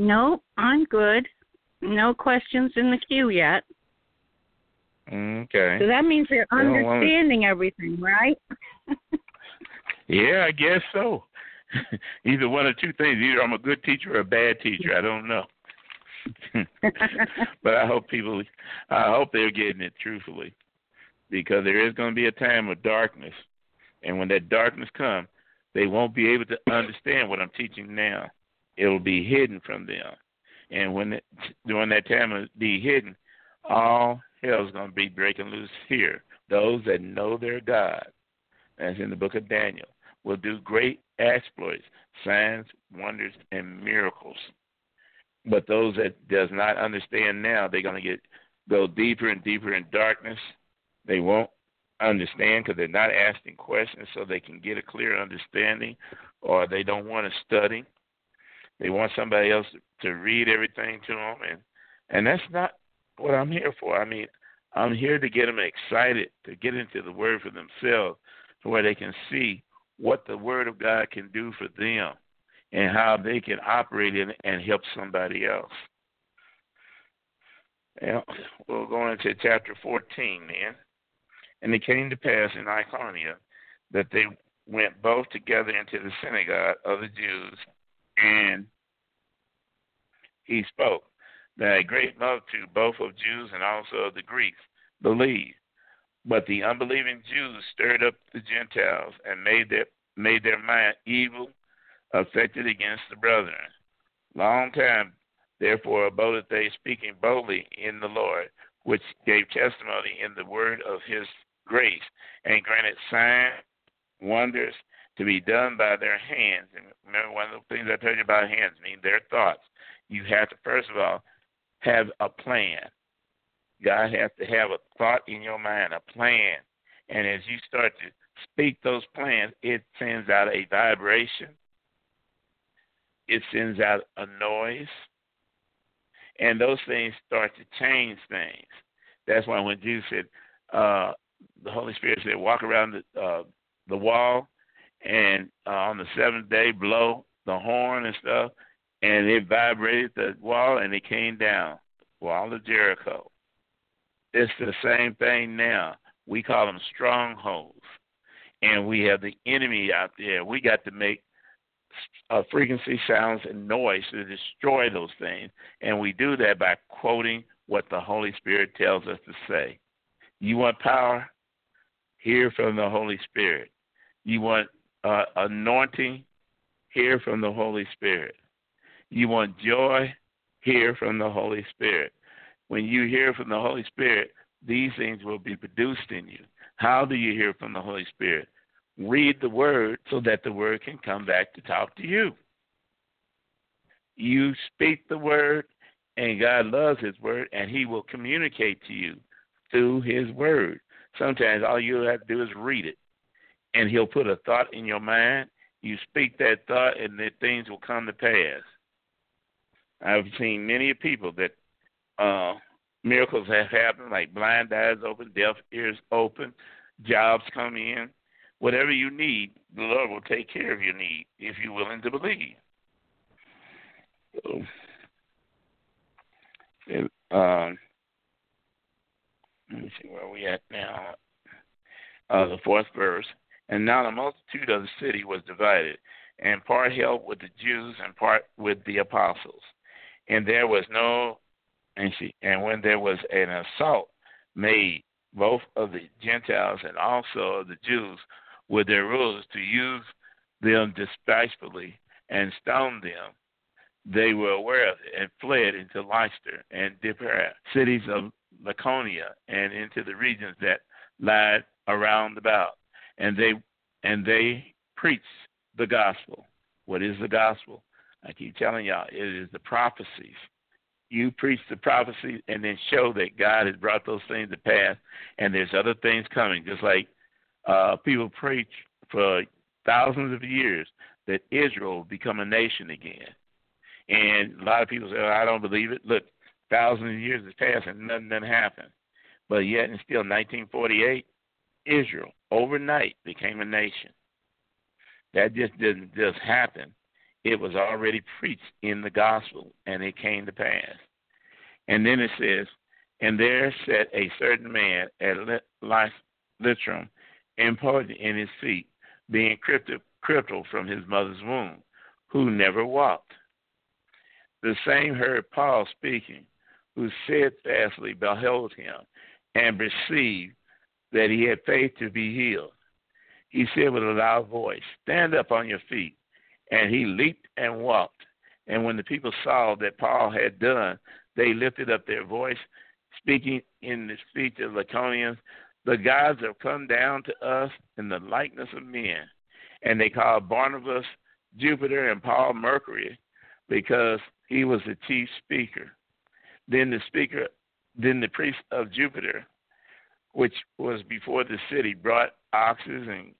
No, I'm good. No questions in the queue yet. Okay. So that means you're understanding everything, right? yeah, I guess so. Either one or two things. Either I'm a good teacher or a bad teacher. I don't know. but I hope people, I hope they're getting it truthfully, because there is going to be a time of darkness, and when that darkness comes, they won't be able to understand what I'm teaching now it will be hidden from them. And when it, during that time of be hidden, all hell's going to be breaking loose here. Those that know their God, as in the book of Daniel, will do great exploits, signs, wonders, and miracles. But those that does not understand now, they're going to get go deeper and deeper in darkness. They won't understand because they're not asking questions so they can get a clear understanding, or they don't want to study they want somebody else to read everything to them, and and that's not what I'm here for. I mean, I'm here to get them excited to get into the Word for themselves, so where they can see what the Word of God can do for them, and how they can operate in and help somebody else. Well, we'll go into chapter 14 then. And it came to pass in Iconia that they went both together into the synagogue of the Jews, and he spoke that great multitude, both of Jews and also of the Greeks, believed. But the unbelieving Jews stirred up the Gentiles and made their made their mind evil, affected against the brethren. Long time, therefore, abode they speaking boldly in the Lord, which gave testimony in the word of his grace, and granted signs, wonders to be done by their hands. And remember, one of the things I told you about hands mean their thoughts. You have to, first of all, have a plan. God has to have a thought in your mind, a plan. And as you start to speak those plans, it sends out a vibration, it sends out a noise, and those things start to change things. That's why when Jesus said, uh, the Holy Spirit said, walk around the uh, the wall, and uh, on the seventh day, blow the horn and stuff, and it vibrated the wall, and it came down, wall of Jericho. It's the same thing now. We call them strongholds, and we have the enemy out there. We got to make uh, frequency, sounds, and noise to destroy those things, and we do that by quoting what the Holy Spirit tells us to say. You want power? Hear from the Holy Spirit. You want uh, anointing? Hear from the Holy Spirit. You want joy? Hear from the Holy Spirit. When you hear from the Holy Spirit, these things will be produced in you. How do you hear from the Holy Spirit? Read the Word so that the Word can come back to talk to you. You speak the Word, and God loves His Word, and He will communicate to you through His Word. Sometimes all you have to do is read it, and He'll put a thought in your mind. You speak that thought, and then things will come to pass. I've seen many people that uh, miracles have happened, like blind eyes open, deaf ears open, jobs come in. Whatever you need, the Lord will take care of your need if you're willing to believe. So, um, let me see where we at now. Uh, the fourth verse. And now the multitude of the city was divided, and part held with the Jews and part with the apostles. And there was no, and and when there was an assault made, both of the Gentiles and also of the Jews with their rulers to use them despitefully and stone them, they were aware of it and fled into Lystra and Derbe, cities of Lycaonia, and into the regions that lied around about. And they and they preach the gospel. What is the gospel? I keep telling y'all, it is the prophecies. You preach the prophecy and then show that God has brought those things to pass, and there's other things coming. Just like uh, people preach for thousands of years that Israel will become a nation again. And a lot of people say, oh, I don't believe it. Look, thousands of years has passed and nothing done happened. But yet, and still, 1948, Israel overnight became a nation. That just didn't just happen. It was already preached in the gospel, and it came to pass. And then it says, and there sat a certain man at Lystrum, impotent in his feet, being crippled from his mother's womb, who never walked. The same heard Paul speaking, who steadfastly beheld him and perceived that he had faith to be healed. He said with a loud voice, Stand up on your feet. And he leaped and walked. And when the people saw that Paul had done, they lifted up their voice, speaking in the speech of Lycaonians, The gods have come down to us in the likeness of men. And they called Barnabas Jupiter and Paul Mercury because he was the chief speaker. Then the speaker, then the priest of Jupiter, which was before the city, brought oxes and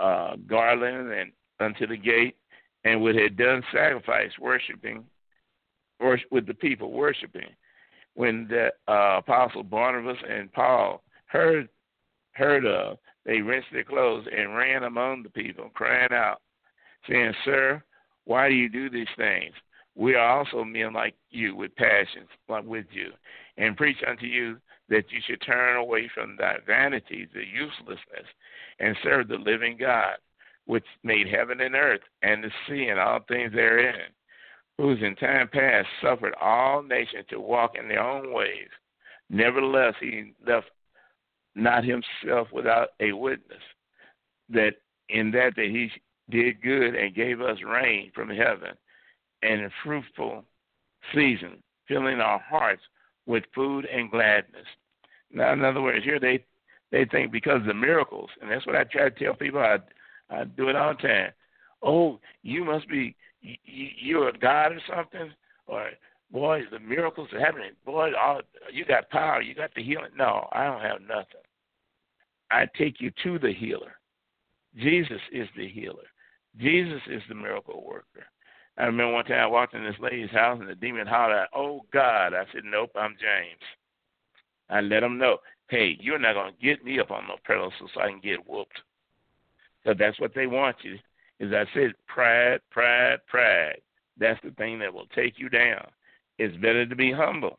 uh, garlands and unto the gate, and would have done sacrifice, worshiping, worship, with the people worshiping. When the uh, apostle Barnabas and Paul heard heard of, they rinsed their clothes and ran among the people, crying out, saying, "Sir, why do you do these things? We are also men like you, with passions like with you, and preach unto you that you should turn away from thy vanities, the uselessness, and serve the living God, which made heaven and earth and the sea and all things therein, whose in time past suffered all nations to walk in their own ways. Nevertheless, he left not himself without a witness, that in that that he did good and gave us rain from heaven and a fruitful season, filling our hearts with food and gladness. Now, in other words, here they they think because of the miracles, and that's what I try to tell people. I I do it all the time. Oh, you must be you, you're a god or something, or boy, the miracles are happening. Boy, all you got power, you got the healing. No, I don't have nothing. I take you to the healer. Jesus is the healer. Jesus is the miracle worker. I remember one time I walked in this lady's house and the demon hollered, "Oh God!" I said, "Nope, I'm James." I let him know, "Hey, you're not gonna get me up on no pedestal so I can get whooped." So that's what they want you. Is I said, pride, pride, pride. That's the thing that will take you down. It's better to be humble.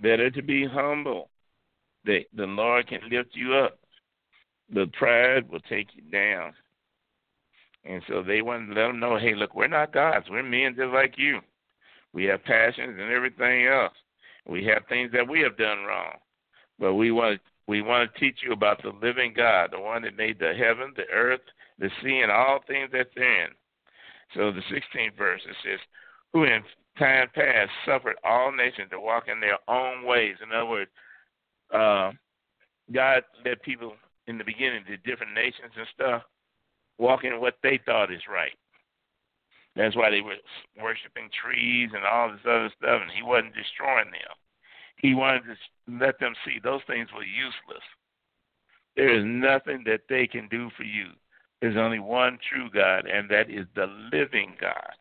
Better to be humble. The the Lord can lift you up. The pride will take you down. And so they want to let them know, hey, look, we're not gods. We're men just like you. We have passions and everything else. We have things that we have done wrong. But we want to we want to teach you about the living God, the one that made the heaven, the earth, the sea, and all things that's in. So the 16th verse it says, "Who in time past suffered all nations to walk in their own ways." In other words, uh, God led people in the beginning to different nations and stuff walking what they thought is right. That's why they were worshiping trees and all this other stuff, and he wasn't destroying them. He wanted to let them see those things were useless. There is nothing that they can do for you. There's only one true God, and that is the living God.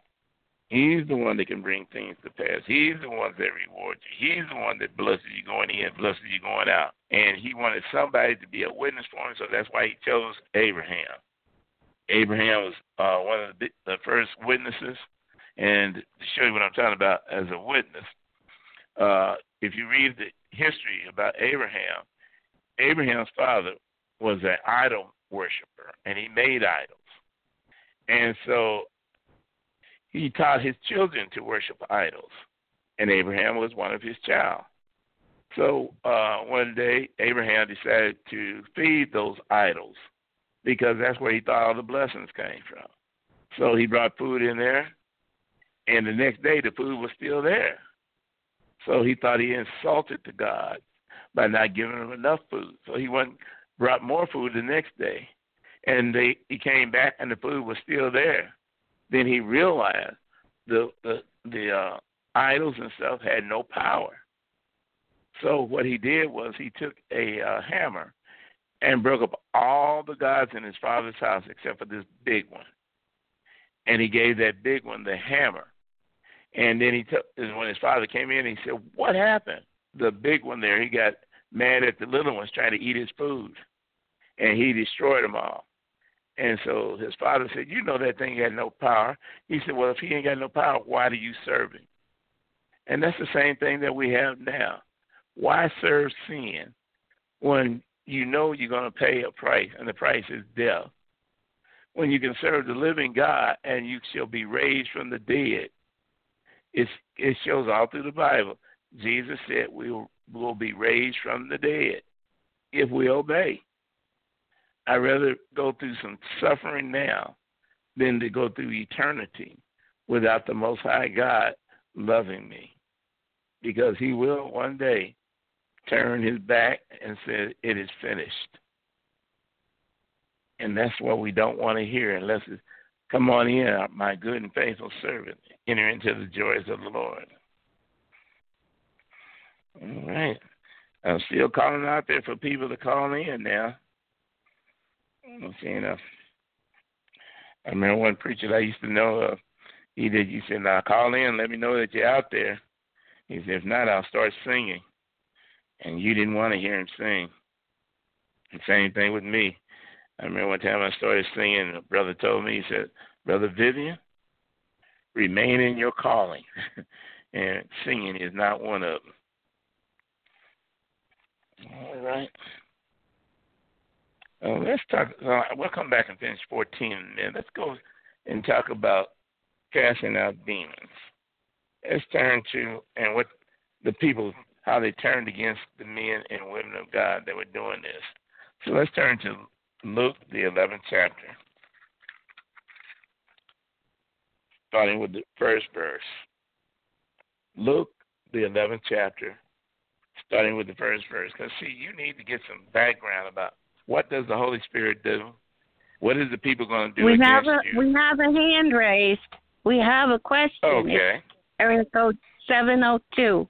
He's the one that can bring things to pass. He's the one that rewards you. He's the one that blesses you going in, blesses you going out. And he wanted somebody to be a witness for him, so that's why he chose Abraham. Abraham was uh, one of the, the first witnesses, and to show you what I'm talking about as a witness, uh, if you read the history about Abraham, Abraham's father was an idol worshiper, and he made idols, and so he taught his children to worship idols, and Abraham was one of his child. So uh, one day, Abraham decided to feed those idols because that's where he thought all the blessings came from. So he brought food in there, and the next day the food was still there. So he thought he insulted the God by not giving him enough food. So he went brought more food the next day, and they he came back and the food was still there. Then he realized the the the uh, idols and stuff had no power. So what he did was he took a uh, hammer and broke up all the gods in his father's house except for this big one. And he gave that big one the hammer. And then he took when his father came in, he said, "What happened?" The big one there, he got mad at the little ones trying to eat his food, and he destroyed them all. And so his father said, "You know that thing had no power." He said, "Well, if he ain't got no power, why do you serve him?" And that's the same thing that we have now. Why serve sin when you know you're going to pay a price, and the price is death. When you can serve the living God and you shall be raised from the dead, it shows all through the Bible. Jesus said we will, will be raised from the dead if we obey. I'd rather go through some suffering now than to go through eternity without the Most High God loving me. Because He will one day turned his back and said, It is finished. And that's what we don't want to hear unless it's come on in, my good and faithful servant. Enter into the joys of the Lord. All right. I'm still calling out there for people to call in now. I'm seeing uh, I remember one preacher that I used to know, uh, he did, you said, now call in, let me know that you're out there. He said, if not, I'll start singing and you didn't want to hear him sing. The same thing with me. I remember one time I started singing, a brother told me, he said, Brother Vivian, remain in your calling. and singing is not one of them. All right. Uh, let's talk. Uh, we'll come back and finish 14, and then let's go and talk about casting out demons. Let's turn to and what the people how they turned against the men and women of God that were doing this. So let's turn to Luke the 11th chapter, starting with the first verse. Luke the 11th chapter, starting with the first verse. Because see, you need to get some background about what does the Holy Spirit do? What is the people going to do we have a, you? We have a hand raised. We have a question. Okay. Area code 702.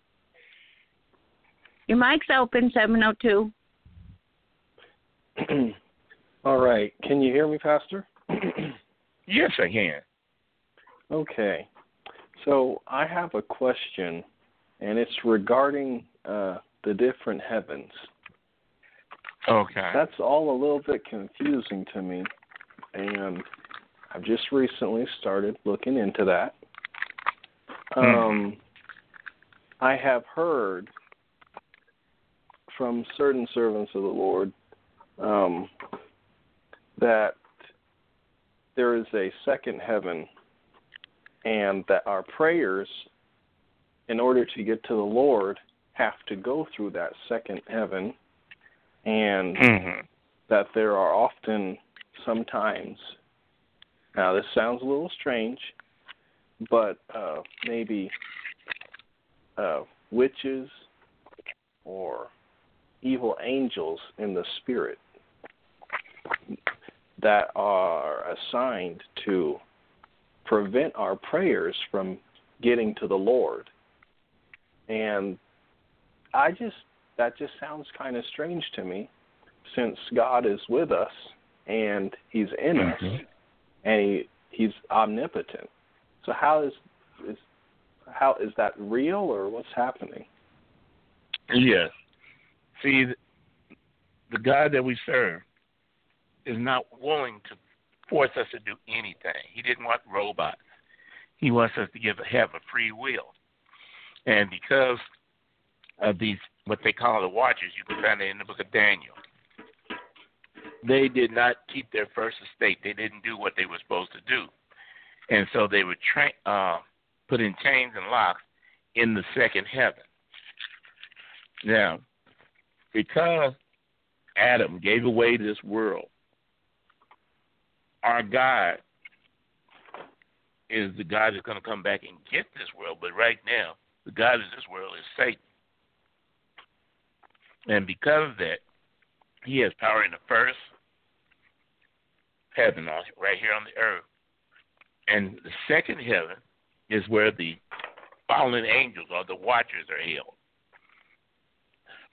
Your mic's open, 702. All right. Can you hear me, Pastor? yes, I can. Okay. So I have a question, and it's regarding uh, the different heavens. Okay. That's all a little bit confusing to me, and I've just recently started looking into that. Hmm. Um, I have heard from certain servants of the Lord um, that there is a second heaven, and that our prayers, in order to get to the Lord, have to go through that second heaven and mm-hmm. that there are often sometimes now this sounds a little strange but uh, maybe uh, witches or evil angels in the spirit that are assigned to prevent our prayers from getting to the Lord. And I just that just sounds kind of strange to me since God is with us and he's in mm-hmm. us and he he's omnipotent. So how is is how is that real or what's happening? Yes. See, the God that we serve is not willing to force us to do anything. He didn't want robots. He wants us to give have a free will. And because of these what they call the watchers. You can find it in the book of Daniel. They did not keep their first estate. They didn't do what they were supposed to do, and so they were tra- uh, put in chains and locks in the second heaven. Now, because Adam gave away this world, our God is the God that's going to come back and get this world. But right now, the God of this world is Satan. And because of that, he has power in the first heaven, right here on the earth. And the second heaven is where the fallen angels or the watchers are held.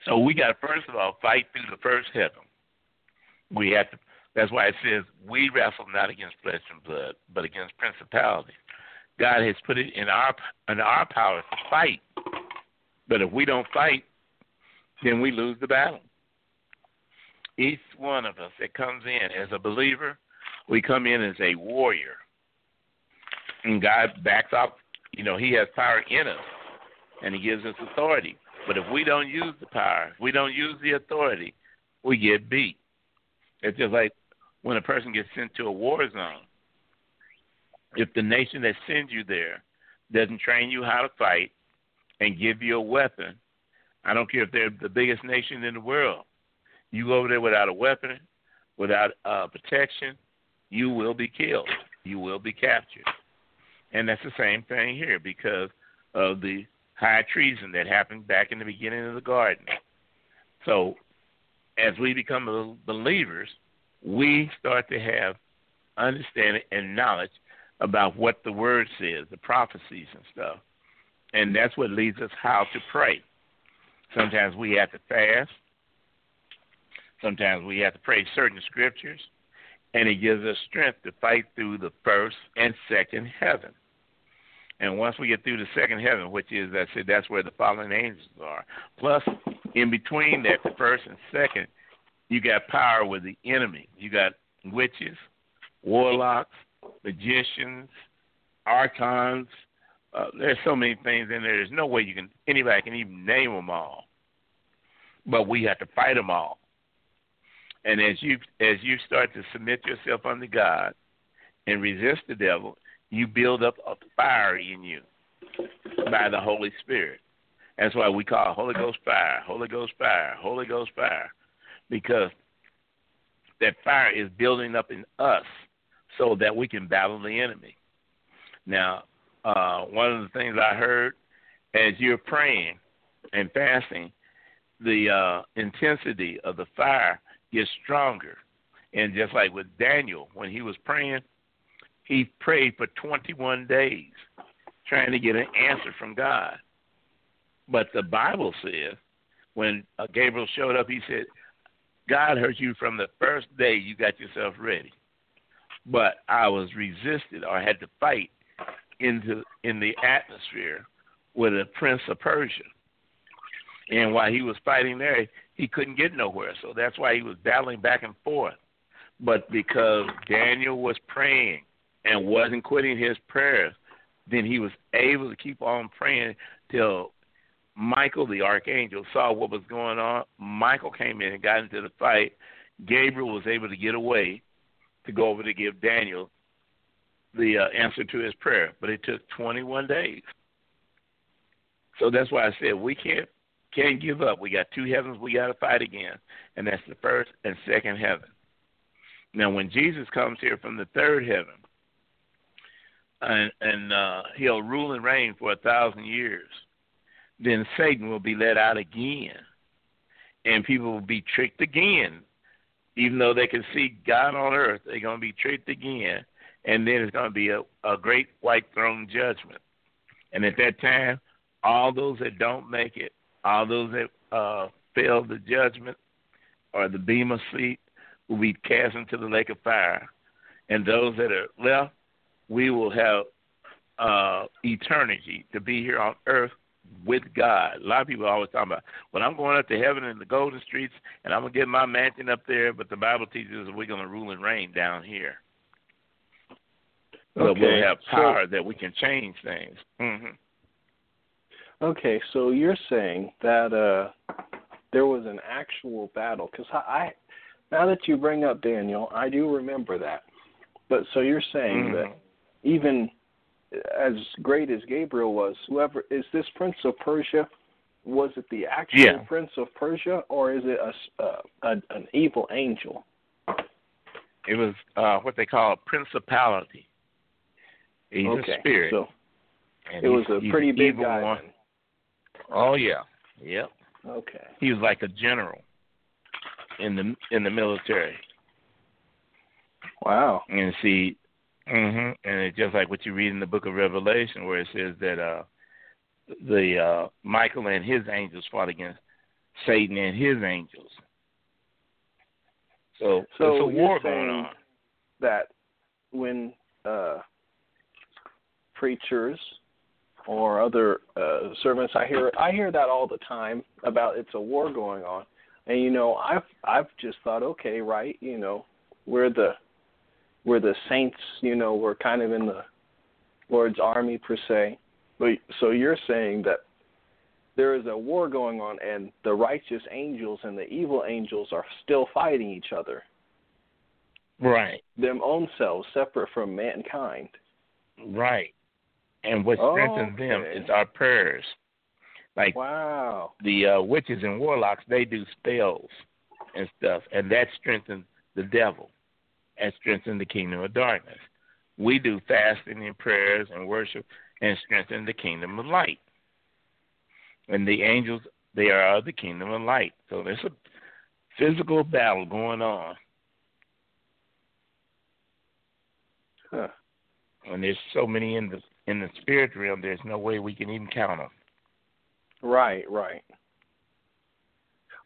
So we got to first of all fight through the first heaven. We have to. That's why it says we wrestle not against flesh and blood, but against principalities. God has put it in our in our power to fight. But if we don't fight, then we lose the battle. Each one of us that comes in as a believer, we come in as a warrior. And God backs up, you know, He has power in us and He gives us authority. But if we don't use the power, if we don't use the authority, we get beat. It's just like when a person gets sent to a war zone. If the nation that sends you there doesn't train you how to fight and give you a weapon, I don't care if they're the biggest nation in the world. You go over there without a weapon, without uh, protection, you will be killed. You will be captured. And that's the same thing here because of the high treason that happened back in the beginning of the garden. So, as we become believers, we start to have understanding and knowledge about what the word says, the prophecies and stuff. And that's what leads us how to pray. Sometimes we have to fast. Sometimes we have to pray certain scriptures. And it gives us strength to fight through the first and second heaven. And once we get through the second heaven, which is, I said, that's where the fallen angels are. Plus, in between that, the first and second, you got power with the enemy. You got witches, warlocks, magicians, archons, uh, there's so many things in there. There's no way you can anybody can even name them all. But we have to fight them all. And as you as you start to submit yourself unto God and resist the devil, you build up a fire in you by the Holy Spirit. That's why we call Holy Ghost fire, Holy Ghost fire, Holy Ghost fire, because that fire is building up in us so that we can battle the enemy. Now, uh, one of the things I heard as you're praying and fasting, the uh, intensity of the fire gets stronger. And just like with Daniel, when he was praying, he prayed for 21 days trying to get an answer from God. But the Bible says when uh, Gabriel showed up, he said, God heard you from the first day you got yourself ready. But I was resisted or had to fight into in the atmosphere with a prince of Persia. And while he was fighting there, he couldn't get nowhere. So that's why he was battling back and forth. But because Daniel was praying and wasn't quitting his prayers, then he was able to keep on praying till Michael, the archangel, saw what was going on. Michael came in and got into the fight. Gabriel was able to get away to go over to give Daniel the uh, answer to his prayer, but it took 21 days. So that's why I said we can't can't give up. We got two heavens we got to fight against, and that's the first and second heaven. Now, when Jesus comes here from the third heaven, and, and uh, he'll rule and reign for a thousand years, then Satan will be let out again, and people will be tricked again. Even though they can see God on earth, they're going to be tricked again, and then it's going to be a, a great white throne judgment. And at that time, all those that don't make it, all those that uh, fail the judgment or the bema seat, will be cast into the lake of fire. And those that are left we will have uh, eternity to be here on earth with God. A lot of people are always talking about, well, I'm going up to heaven in the golden streets and I'm going to get my mansion up there, but the Bible teaches us we're going to rule and reign down here. So okay. we'll have power so, that we can change things. Mm-hmm. Okay, so you're saying that uh, there was an actual battle because I, I, now that you bring up Daniel, I do remember that. But so you're saying mm-hmm. that even as great as Gabriel was, whoever is this Prince of Persia? Was it the actual yeah. Prince of Persia, or is it a, a, an evil angel? It was uh, what they call a principality. He's okay. a spirit. So it was a pretty big guy. One. Oh yeah, yep. Okay. He was like a general in the in the military. Wow. And see, hmm And it's just like what you read in the book of Revelation, where it says that uh, the uh, Michael and his angels fought against Satan and his angels. So, so there's a war going on. That when uh, preachers or other uh, servants, I hear I hear that all the time about it's a war going on, and you know I've I've just thought okay right you know we're the where the saints, you know, were kind of in the Lord's army per se. But so you're saying that there is a war going on, and the righteous angels and the evil angels are still fighting each other. Right. Them own selves, separate from mankind. Right. And what strengthens okay. them is our prayers. Like wow, the uh, witches and warlocks, they do spells and stuff, and that strengthens the devil and strengthen the kingdom of darkness. We do fasting and prayers and worship and strengthen the kingdom of light. And the angels, they are of the kingdom of light. So there's a physical battle going on. Huh. And there's so many in the in the spirit realm. There's no way we can even count them. Right, right.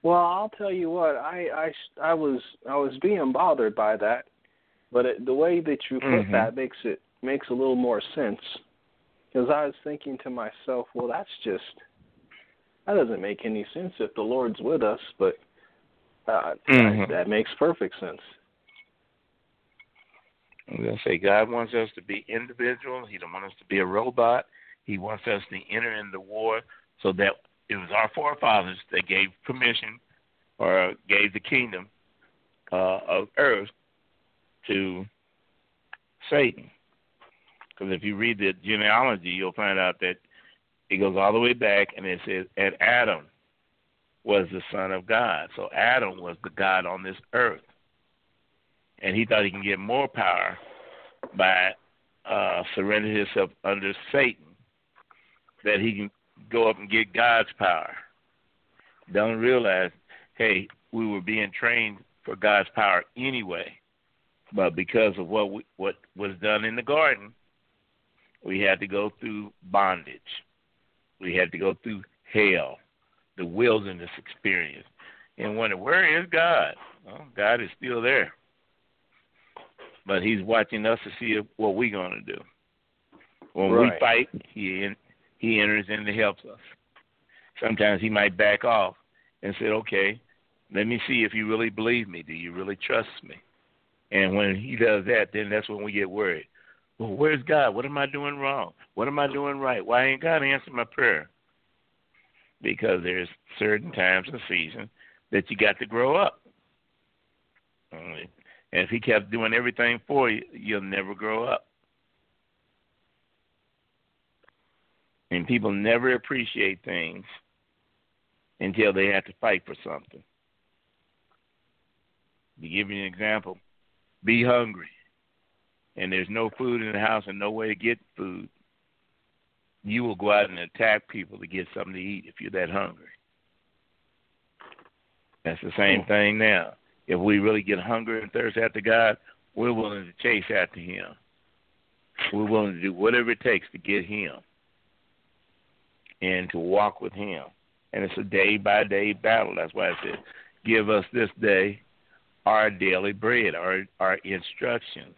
Well, I'll tell you what. I I I was I was being bothered by that but it, the way that you put mm-hmm. that makes it makes a little more sense. Because I was thinking to myself, well, that's just that doesn't make any sense if the Lord's with us. But uh, mm-hmm. that, that makes perfect sense. I'm gonna say God wants us to be individual. He don't want us to be a robot. He wants us to enter in the war so that it was our forefathers that gave permission or gave the kingdom uh, of earth to Satan. Because if you read the genealogy, you'll find out that it goes all the way back, and it says, "And Adam was the son of God." So Adam was the God on this earth, and he thought he can get more power by uh, surrendering himself under Satan, that he can go up and get God's power. Don't realize, hey, we were being trained for God's power anyway, but because of what we, what was done in the garden, we had to go through bondage. We had to go through hell, the wilderness experience, and wonder where is God? Well, God is still there, but He's watching us to see what we're going to do. When right. we fight, He He enters in to help us. Sometimes He might back off and say, "Okay, let me see if you really believe me. Do you really trust me?" And when He does that, then that's when we get worried well, where's God? What am I doing wrong? What am I doing right? Why ain't God answering my prayer? Because there's certain times and seasons that you got to grow up. And if he kept doing everything for you, you'll never grow up. And people never appreciate things until they have to fight for something. To give you an example, be hungry and there's no food in the house and no way to get food, you will go out and attack people to get something to eat if you're that hungry. That's the same hmm. thing now. If we really get hungry and thirst after God, we're willing to chase after Him. We're willing to do whatever it takes to get Him and to walk with Him. And it's a day by day battle. That's why I said, give us this day our daily bread, our, our instructions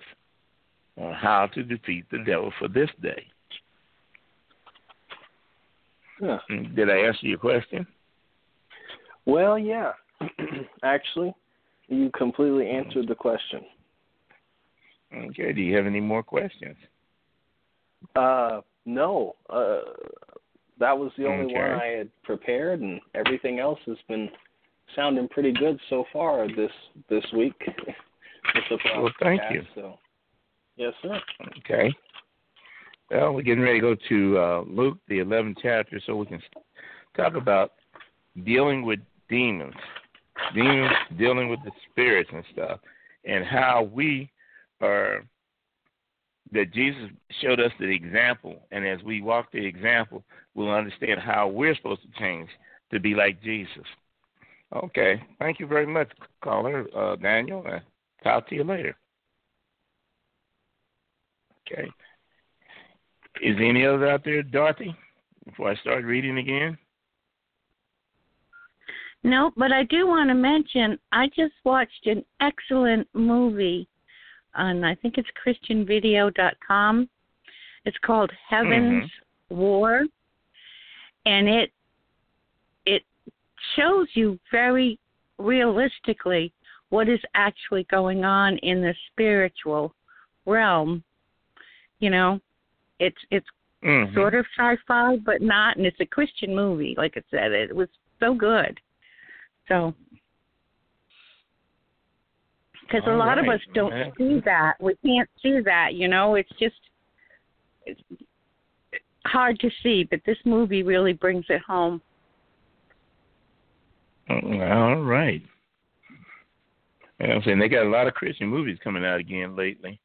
on how to defeat the devil for this day. Huh. Did I answer your question? Well, yeah. Actually, you completely answered the question. Okay. Do you have any more questions? Uh, no. Uh, that was the only okay. one I had prepared, and everything else has been sounding pretty good so far this this week. well, thank you. So Yes, sir. Okay. Well, we're getting ready to go to uh, Luke, the 11th chapter, so we can talk about dealing with demons, demons dealing with the spirits and stuff, and how we are, that Jesus showed us the example, and as we walk the example, we'll understand how we're supposed to change to be like Jesus. Okay. Thank you very much, caller, uh, Daniel. Talk to you later. Okay. Is any other out there, Dorothy? Before I start reading again. No, but I do want to mention I just watched an excellent movie on I think it's christianvideo.com. It's called Heaven's mm-hmm. War and it shows you very realistically what is actually going on in the spiritual realm you know, it's it's mm-hmm. sort of sci-fi, but not, and it's a Christian movie. Like I said, it was so good. So, because a lot right. of us don't yeah. see that, we can't see that. You know, it's just it's hard to see. But this movie really brings it home. All right. I'm saying they got a lot of Christian movies coming out again lately,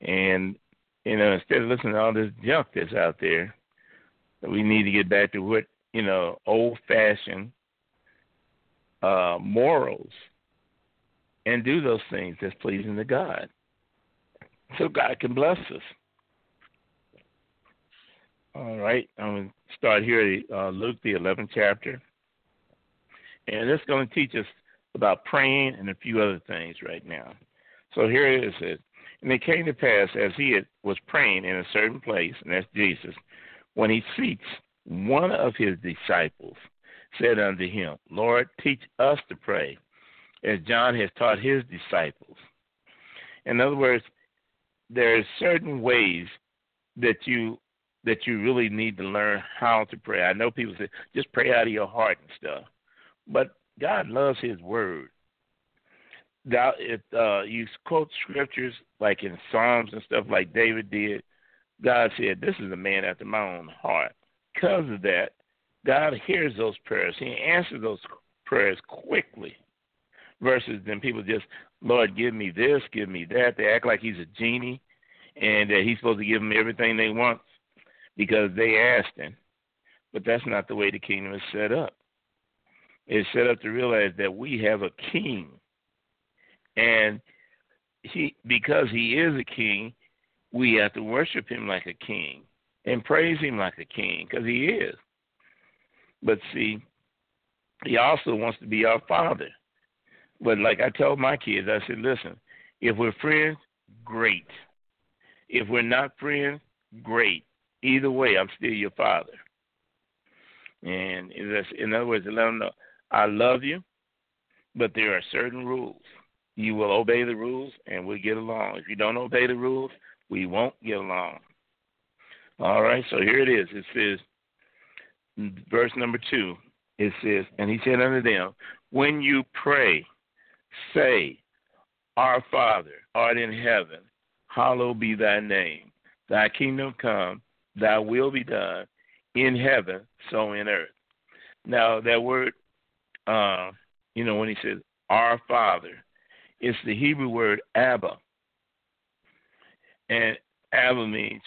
and you know, instead of listening to all this junk that's out there, we need to get back to what, you know, old fashioned uh, morals and do those things that's pleasing to God. So God can bless us. All right, I'm going to start here at uh, Luke, the 11th chapter. And it's going to teach us about praying and a few other things right now. So here it is. And it came to pass as he was praying in a certain place, and that's Jesus, when he seeks one of his disciples, said unto him, Lord, teach us to pray, as John has taught his disciples. In other words, there are certain ways that you that you really need to learn how to pray. I know people say just pray out of your heart and stuff, but God loves His Word. it, uh, you quote scriptures like in Psalms and stuff like David did, God said, This is a man after my own heart. Because of that, God hears those prayers. He answers those prayers quickly. Versus then people just, Lord, give me this, give me that. They act like he's a genie and that he's supposed to give them everything they want because they asked him. But that's not the way the kingdom is set up. It's set up to realize that we have a king. And he because he is a king, we have to worship him like a king and praise him like a king because he is. But see, he also wants to be our father. But like I told my kids, I said, listen, if we're friends, great. If we're not friends, great. Either way, I'm still your father. And in other words, let them know I love you, but there are certain rules. You will obey the rules, and we'll get along. If you don't obey the rules, we won't get along. All right, so here it is. It says, verse number two, it says, And he said unto them, When you pray, say, Our Father, art in heaven, hallowed be thy name. Thy kingdom come, thy will be done in heaven, so in earth. Now, that word, uh, you know, when he says, Our Father, it's the Hebrew word Abba. And Abba means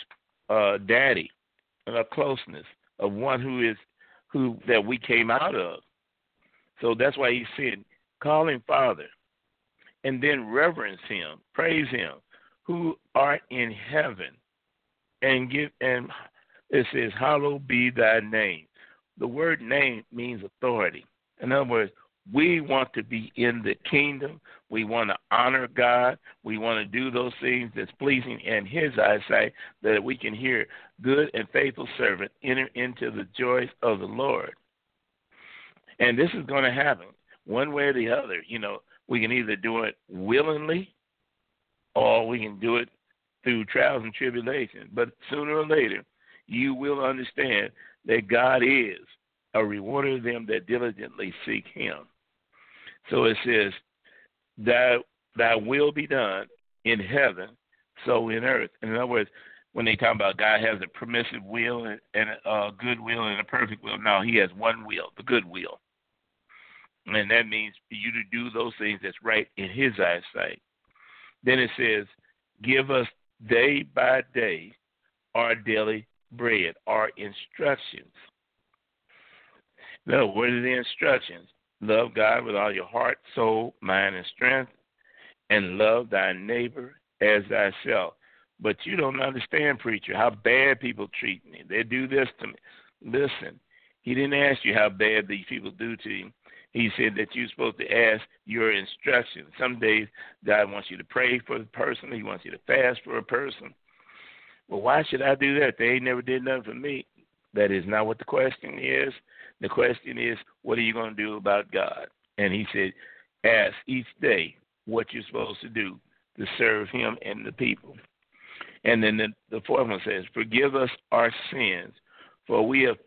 uh, daddy, and a closeness of one who is who that we came out of. So that's why he said, call him Father, and then reverence him, praise him, who art in heaven, and give and it says, Hallowed be thy name. The word name means authority. In other words, we want to be in the kingdom. We want to honor God. We want to do those things that's pleasing in His eyesight, that we can hear, good and faithful servant, enter into the joys of the Lord. And this is going to happen one way or the other. You know, we can either do it willingly or we can do it through trials and tribulations. But sooner or later, you will understand that God is a rewarder of them that diligently seek him. So it says, Thy, thy will be done in heaven, so in earth. In other words, when they talk about God has a permissive will and, a good will and a perfect will, no, he has one will, the good will. And that means you to do those things that's right in his eyesight. Then it says, Give us day by day our daily bread, our instructions. No, what are the instructions? Love God with all your heart, soul, mind, and strength, and love thy neighbor as thyself. But you don't understand, preacher, how bad people treat me. They do this to me. Listen, he didn't ask you how bad these people do to you. He said that you're supposed to ask your instructions. Some days God wants you to pray for the person. He wants you to fast for a person. Well, why should I do that? They ain't never did nothing for me. That is not what the question is. The question is, what are you going to do about God? And he said, ask each day what you're supposed to do to serve him and the people. And then the, the fourth one says, forgive us our sins, for we have,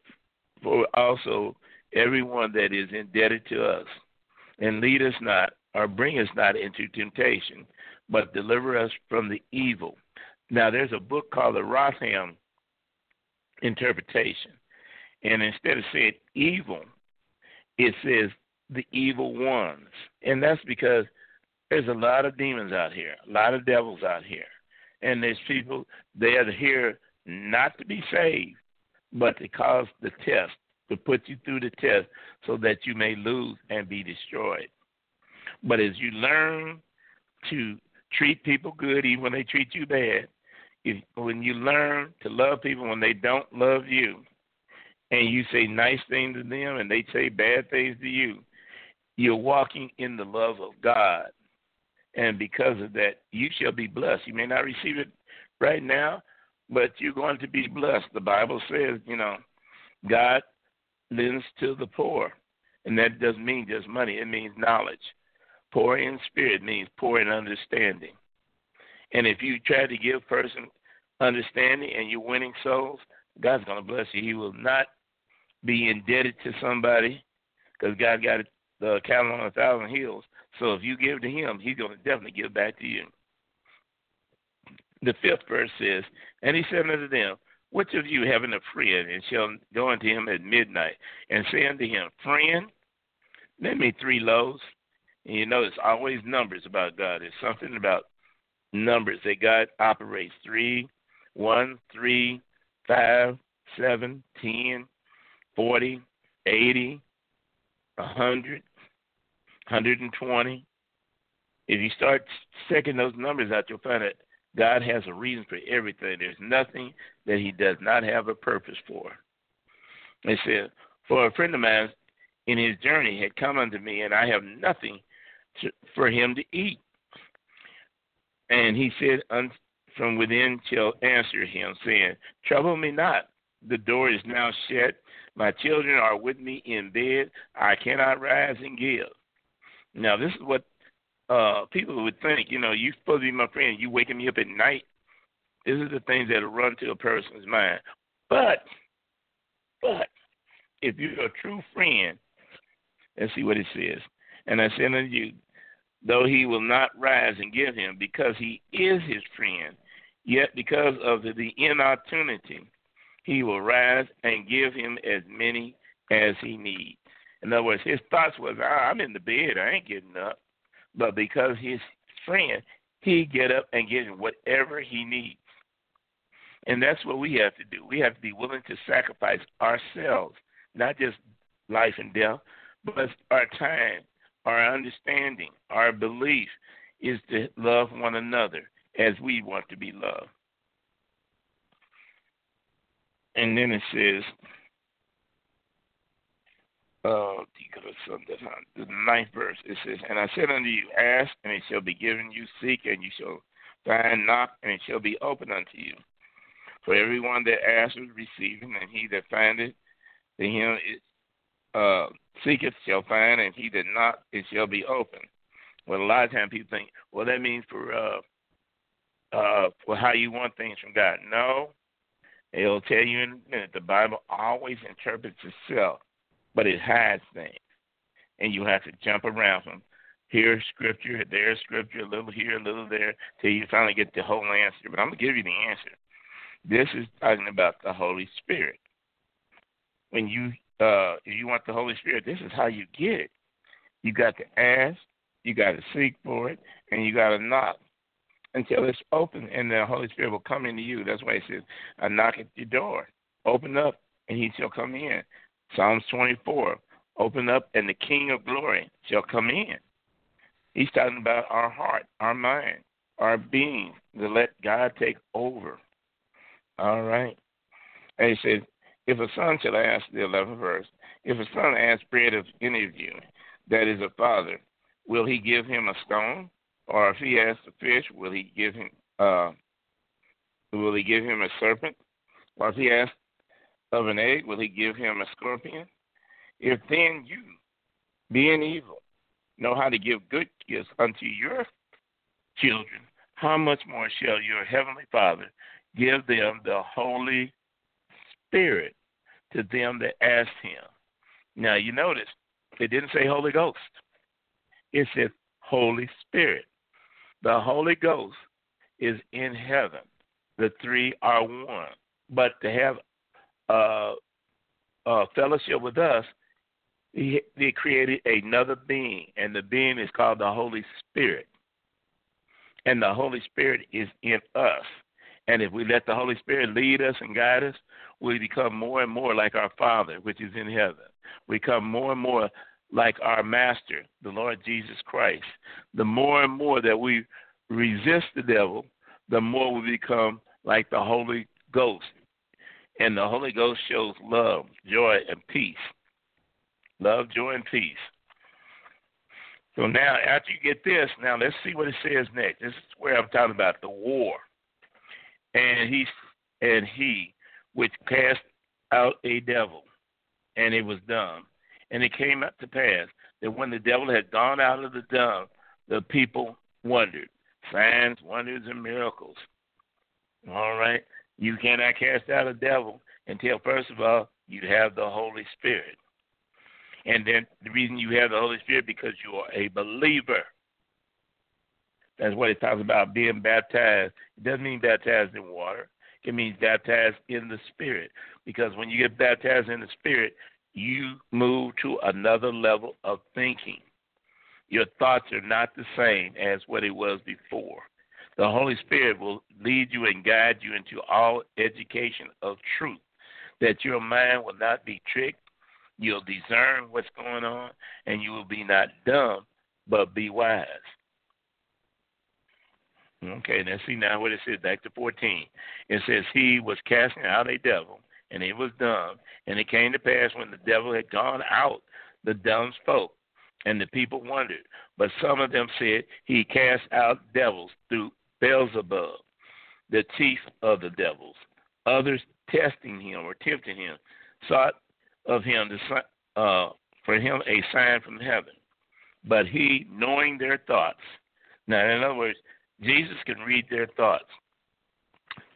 for also everyone that is indebted to us, and lead us not or bring us not into temptation, but deliver us from the evil. Now, there's a book called the Rotherham Interpretation, and instead of saying evil, it says the evil ones. And that's because there's a lot of demons out here, a lot of devils out here. And there's people, they are here not to be saved, but to cause the test, to put you through the test so that you may lose and be destroyed. But as you learn to treat people good, even when they treat you bad, if, when you learn to love people when they don't love you, and you say nice things to them and they say bad things to you, you're walking in the love of God. And because of that, you shall be blessed. You may not receive it right now, but you're going to be blessed. The Bible says, you know, God lends to the poor. And that doesn't mean just money, it means knowledge. Poor in spirit means poor in understanding. And if you try to give person understanding and you're winning souls, God's going to bless you. He will not be indebted to somebody because God got the cattle on a thousand hills. So if you give to him, he's going to definitely give back to you. The fifth verse says, And he said unto them, Which of you having a friend, and shall go unto him at midnight, and say unto him, Friend, lend me three loaves? And you know, it's always numbers about God. It's something about numbers that God operates three, one, three, five, seven, ten, forty, eighty, a hundred, hundred and twenty. If you start checking those numbers out, you'll find that God has a reason for everything. There's nothing that He does not have a purpose for. It said, For a friend of mine in his journey had come unto me, and I have nothing to, for him to eat. And he said, From within shall answer him, saying, Trouble me not. The door is now shut. My children are with me in bed. I cannot rise and give. Now, this is what uh, people would think. You know, you're supposed to be my friend. You waking me up at night. This is the things that run to a person's mind. But, but, if you're a true friend, let's see what it says. And I said unto you, though he will not rise and give him, because he is his friend, yet because of the, the inopportunity, he will rise and give him as many as he needs. In other words, his thoughts was, I'm in the bed, I ain't getting up. But because his friend, he get up and get him whatever he needs. And that's what we have to do. We have to be willing to sacrifice ourselves, not just life and death, but our time, our understanding, our belief is to love one another as we want to be loved. And then it says, uh, the ninth verse, it says, And I said unto you, Ask, and it shall be given you, seek, and you shall find, knock, and it shall be opened unto you. For everyone that asks is receiving, and he that findeth, to him is uh, seeketh shall find, and he that knock, it shall be open. Well, a lot of times people think, well, that means for uh, uh, for how you want things from God. No, it'll tell you in a minute. The Bible always interprets itself, but it hides things, and you have to jump around from here scripture, there scripture, a little here, a little there, till you finally get the whole answer. But I'm gonna give you the answer. This is talking about the Holy Spirit. When you uh, if you want the Holy Spirit, this is how you get it. You got to ask, you got to seek for it, and you got to knock until it's open, and the Holy Spirit will come into you. That's why He says, "I knock at your door. Open up, and He shall come in." Psalms 24. Open up, and the King of Glory shall come in. He's talking about our heart, our mind, our being, to let God take over. All right. And he says, if a son shall ask, the 11th verse, if a son ask bread of any of you that is a father, will he give him a stone? Or if he asks a fish, will he give him uh, will he give him a serpent? Or if he asks of an egg, will he give him a scorpion? If then you, being evil, know how to give good gifts unto your children, how much more shall your heavenly Father give them the Holy Spirit to them that ask him. Now, you notice it didn't say Holy Ghost, it said Holy Spirit. The Holy Ghost is in heaven. The three are one. But to have uh, uh, fellowship with us, he, they created another being, and the being is called the Holy Spirit. And the Holy Spirit is in us. And if we let the Holy Spirit lead us and guide us, we become more and more like our Father, which is in heaven. We become more and more like our Master, the Lord Jesus Christ. The more and more that we resist the devil, the more we become like the Holy Ghost. And the Holy Ghost shows love, joy, and peace. Love, joy, and peace. So now, after you get this, now let's see what it says next. This is where I'm talking about the war. And he and he which cast out a devil, and it was dumb. And it came up to pass that when the devil had gone out of the dumb, the people wondered. Signs, wonders, and miracles. All right? You cannot cast out a devil until, first of all, you have the Holy Spirit. And then the reason you have the Holy Spirit because you are a believer. That's what it talks about being baptized. It doesn't mean baptized in water. It means baptized in the Spirit. Because when you get baptized in the Spirit, you move to another level of thinking. Your thoughts are not the same as what it was before. The Holy Spirit will lead you and guide you into all education of truth, that your mind will not be tricked. You'll discern what's going on, and you will be not dumb, but be wise. Okay, let's see now what it says. Back to 14. It says, He was casting out a devil, and it was dumb. And it came to pass when the devil had gone out, the dumb spoke, and the people wondered. But some of them said, He cast out devils through Beelzebub, the chief of the devils. Others testing him or tempting him sought of him to, uh, for him a sign from heaven. But he, knowing their thoughts, now in other words, Jesus can read their thoughts.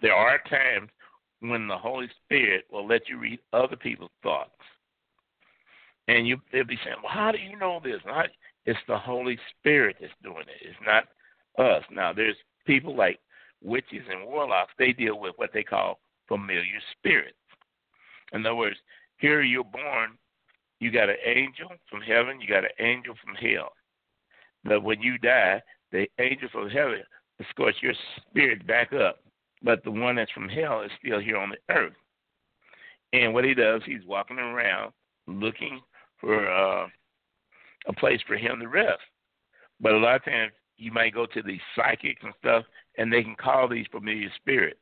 There are times when the Holy Spirit will let you read other people's thoughts. And you they'll be saying, Well, how do you know this? It's the Holy Spirit that's doing it. It's not us. Now there's people like witches and warlocks, they deal with what they call familiar spirits. In other words, here you're born, you got an angel from heaven, you got an angel from hell. But when you die, the angel from heaven escorts your spirit back up, but the one that's from hell is still here on the earth. And what he does, he's walking around looking for uh, a place for him to rest. But a lot of times you might go to these psychics and stuff, and they can call these familiar spirits.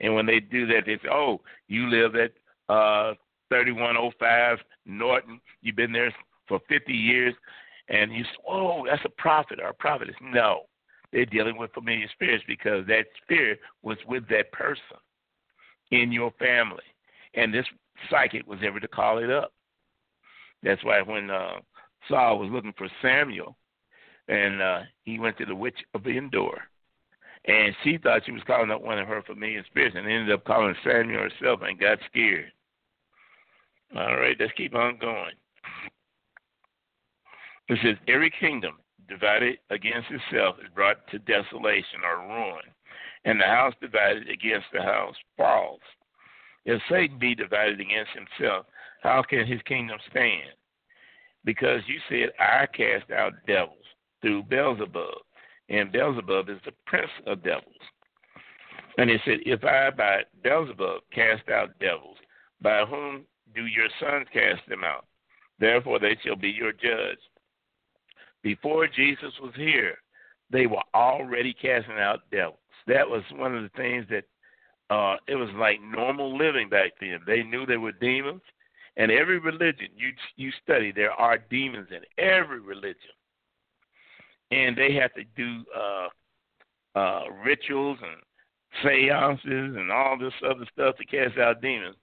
And when they do that, they say, "Oh, you live at uh, 3105 Norton. You've been there for 50 years." And you say, "Oh, that's a prophet or a prophetess." No, they're dealing with familiar spirits because that spirit was with that person in your family, and this psychic was ever to call it up. That's why when uh, Saul was looking for Samuel, and uh, he went to the witch of Endor, and she thought she was calling up one of her familiar spirits, and ended up calling Samuel herself, and got scared. All right, let's keep on going. It says, Every kingdom divided against itself is brought to desolation or ruin, and the house divided against the house falls. If Satan be divided against himself, how can his kingdom stand? Because you said, I cast out devils through Beelzebub, and Beelzebub is the prince of devils. And he said, If I by Beelzebub cast out devils, by whom do your sons cast them out? Therefore they shall be your judge. Before Jesus was here, they were already casting out devils. That was one of the things that uh, it was like normal living back then. They knew there were demons, and every religion you you study, there are demons in every religion, and they have to do uh, uh, rituals and seances and all this other stuff to cast out demons.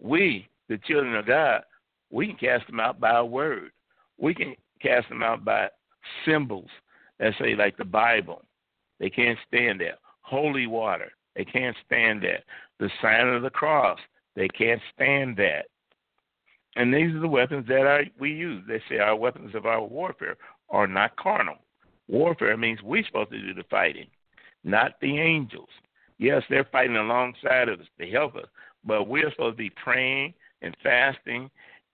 We, the children of God, we can cast them out by a word. We can cast them out by symbols that say like the Bible. They can't stand that. Holy water. They can't stand that. The sign of the cross. They can't stand that. And these are the weapons that I, we use. They say our weapons of our warfare are not carnal. Warfare means we're supposed to do the fighting, not the angels. Yes, they're fighting alongside of us to help us, but we're supposed to be praying and fasting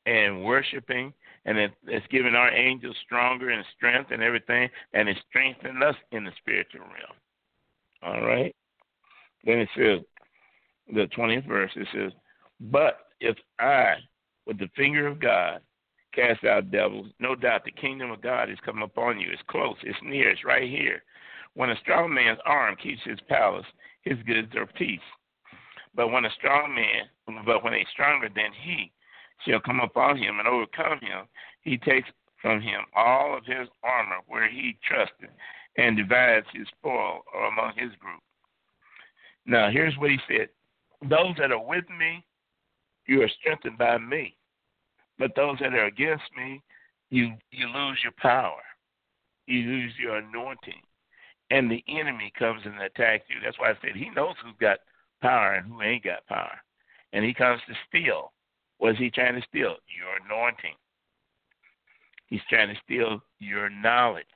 and worshiping, and it, it's giving our angels stronger and strength and everything, and it's strengthening us in the spiritual realm. All right. Then it says, the 20th verse, it says, But if I, with the finger of God, cast out devils, no doubt the kingdom of God is coming upon you. It's close, it's near, it's right here. When a strong man's arm keeps his palace, his goods are peace. But when a strong man, but when a stronger than he shall come upon him and overcome him, he takes from him all of his armor where he trusted and divides his spoil among his group. Now, here's what he said Those that are with me, you are strengthened by me. But those that are against me, you, you lose your power, you lose your anointing. And the enemy comes and attacks you. That's why I said he knows who's got power and who ain't got power. And he comes to steal. What is he trying to steal? Your anointing. He's trying to steal your knowledge.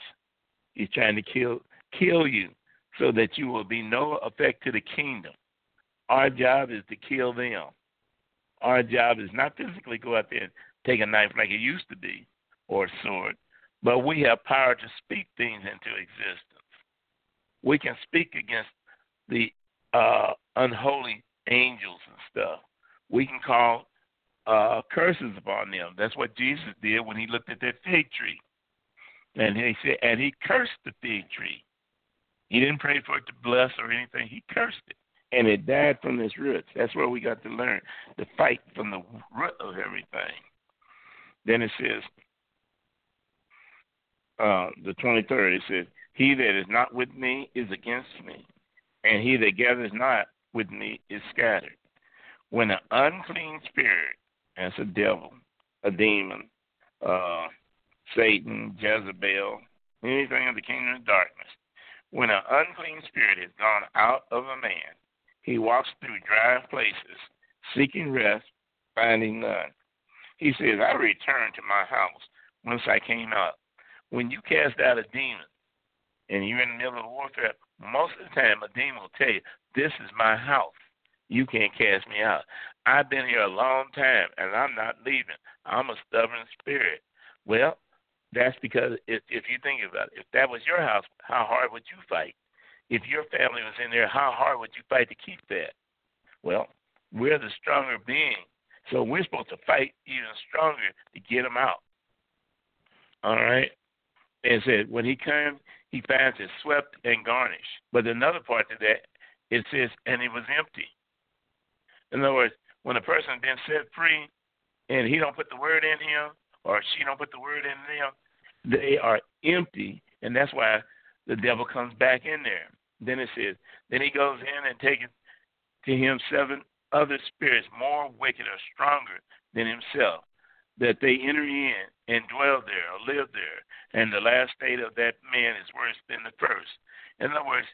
He's trying to kill kill you so that you will be no effect to the kingdom. Our job is to kill them. Our job is not physically go out there and take a knife like it used to be or a sword, but we have power to speak things into existence. We can speak against the uh, unholy angels and stuff. We can call uh, curses upon them. That's what Jesus did when he looked at that fig tree. And he said, and he cursed the fig tree. He didn't pray for it to bless or anything. He cursed it, and it died from its roots. That's where we got to learn to fight from the root of everything. Then it says, uh, the 23rd, it says, He that is not with me is against me, and he that gathers not with me is scattered. When an unclean spirit, that's a devil, a demon, uh, Satan, Jezebel, anything of the kingdom of darkness, when an unclean spirit has gone out of a man, he walks through dry places, seeking rest, finding none. He says, I returned to my house once I came out. When you cast out a demon and you're in the middle of warfare, most of the time a demon will tell you, This is my house. You can't cast me out. I've been here a long time and I'm not leaving. I'm a stubborn spirit. Well, that's because if, if you think about it, if that was your house, how hard would you fight? If your family was in there, how hard would you fight to keep that? Well, we're the stronger being, so we're supposed to fight even stronger to get them out. All right. And said when he comes, he finds it swept and garnished. But another part to that, it says, and it was empty. In other words, when a person been set free, and he don't put the word in him, or she don't put the word in them, they are empty, and that's why the devil comes back in there. Then it says, then he goes in and taketh to him seven other spirits more wicked or stronger than himself, that they enter in and dwell there or live there. And the last state of that man is worse than the first. In other words,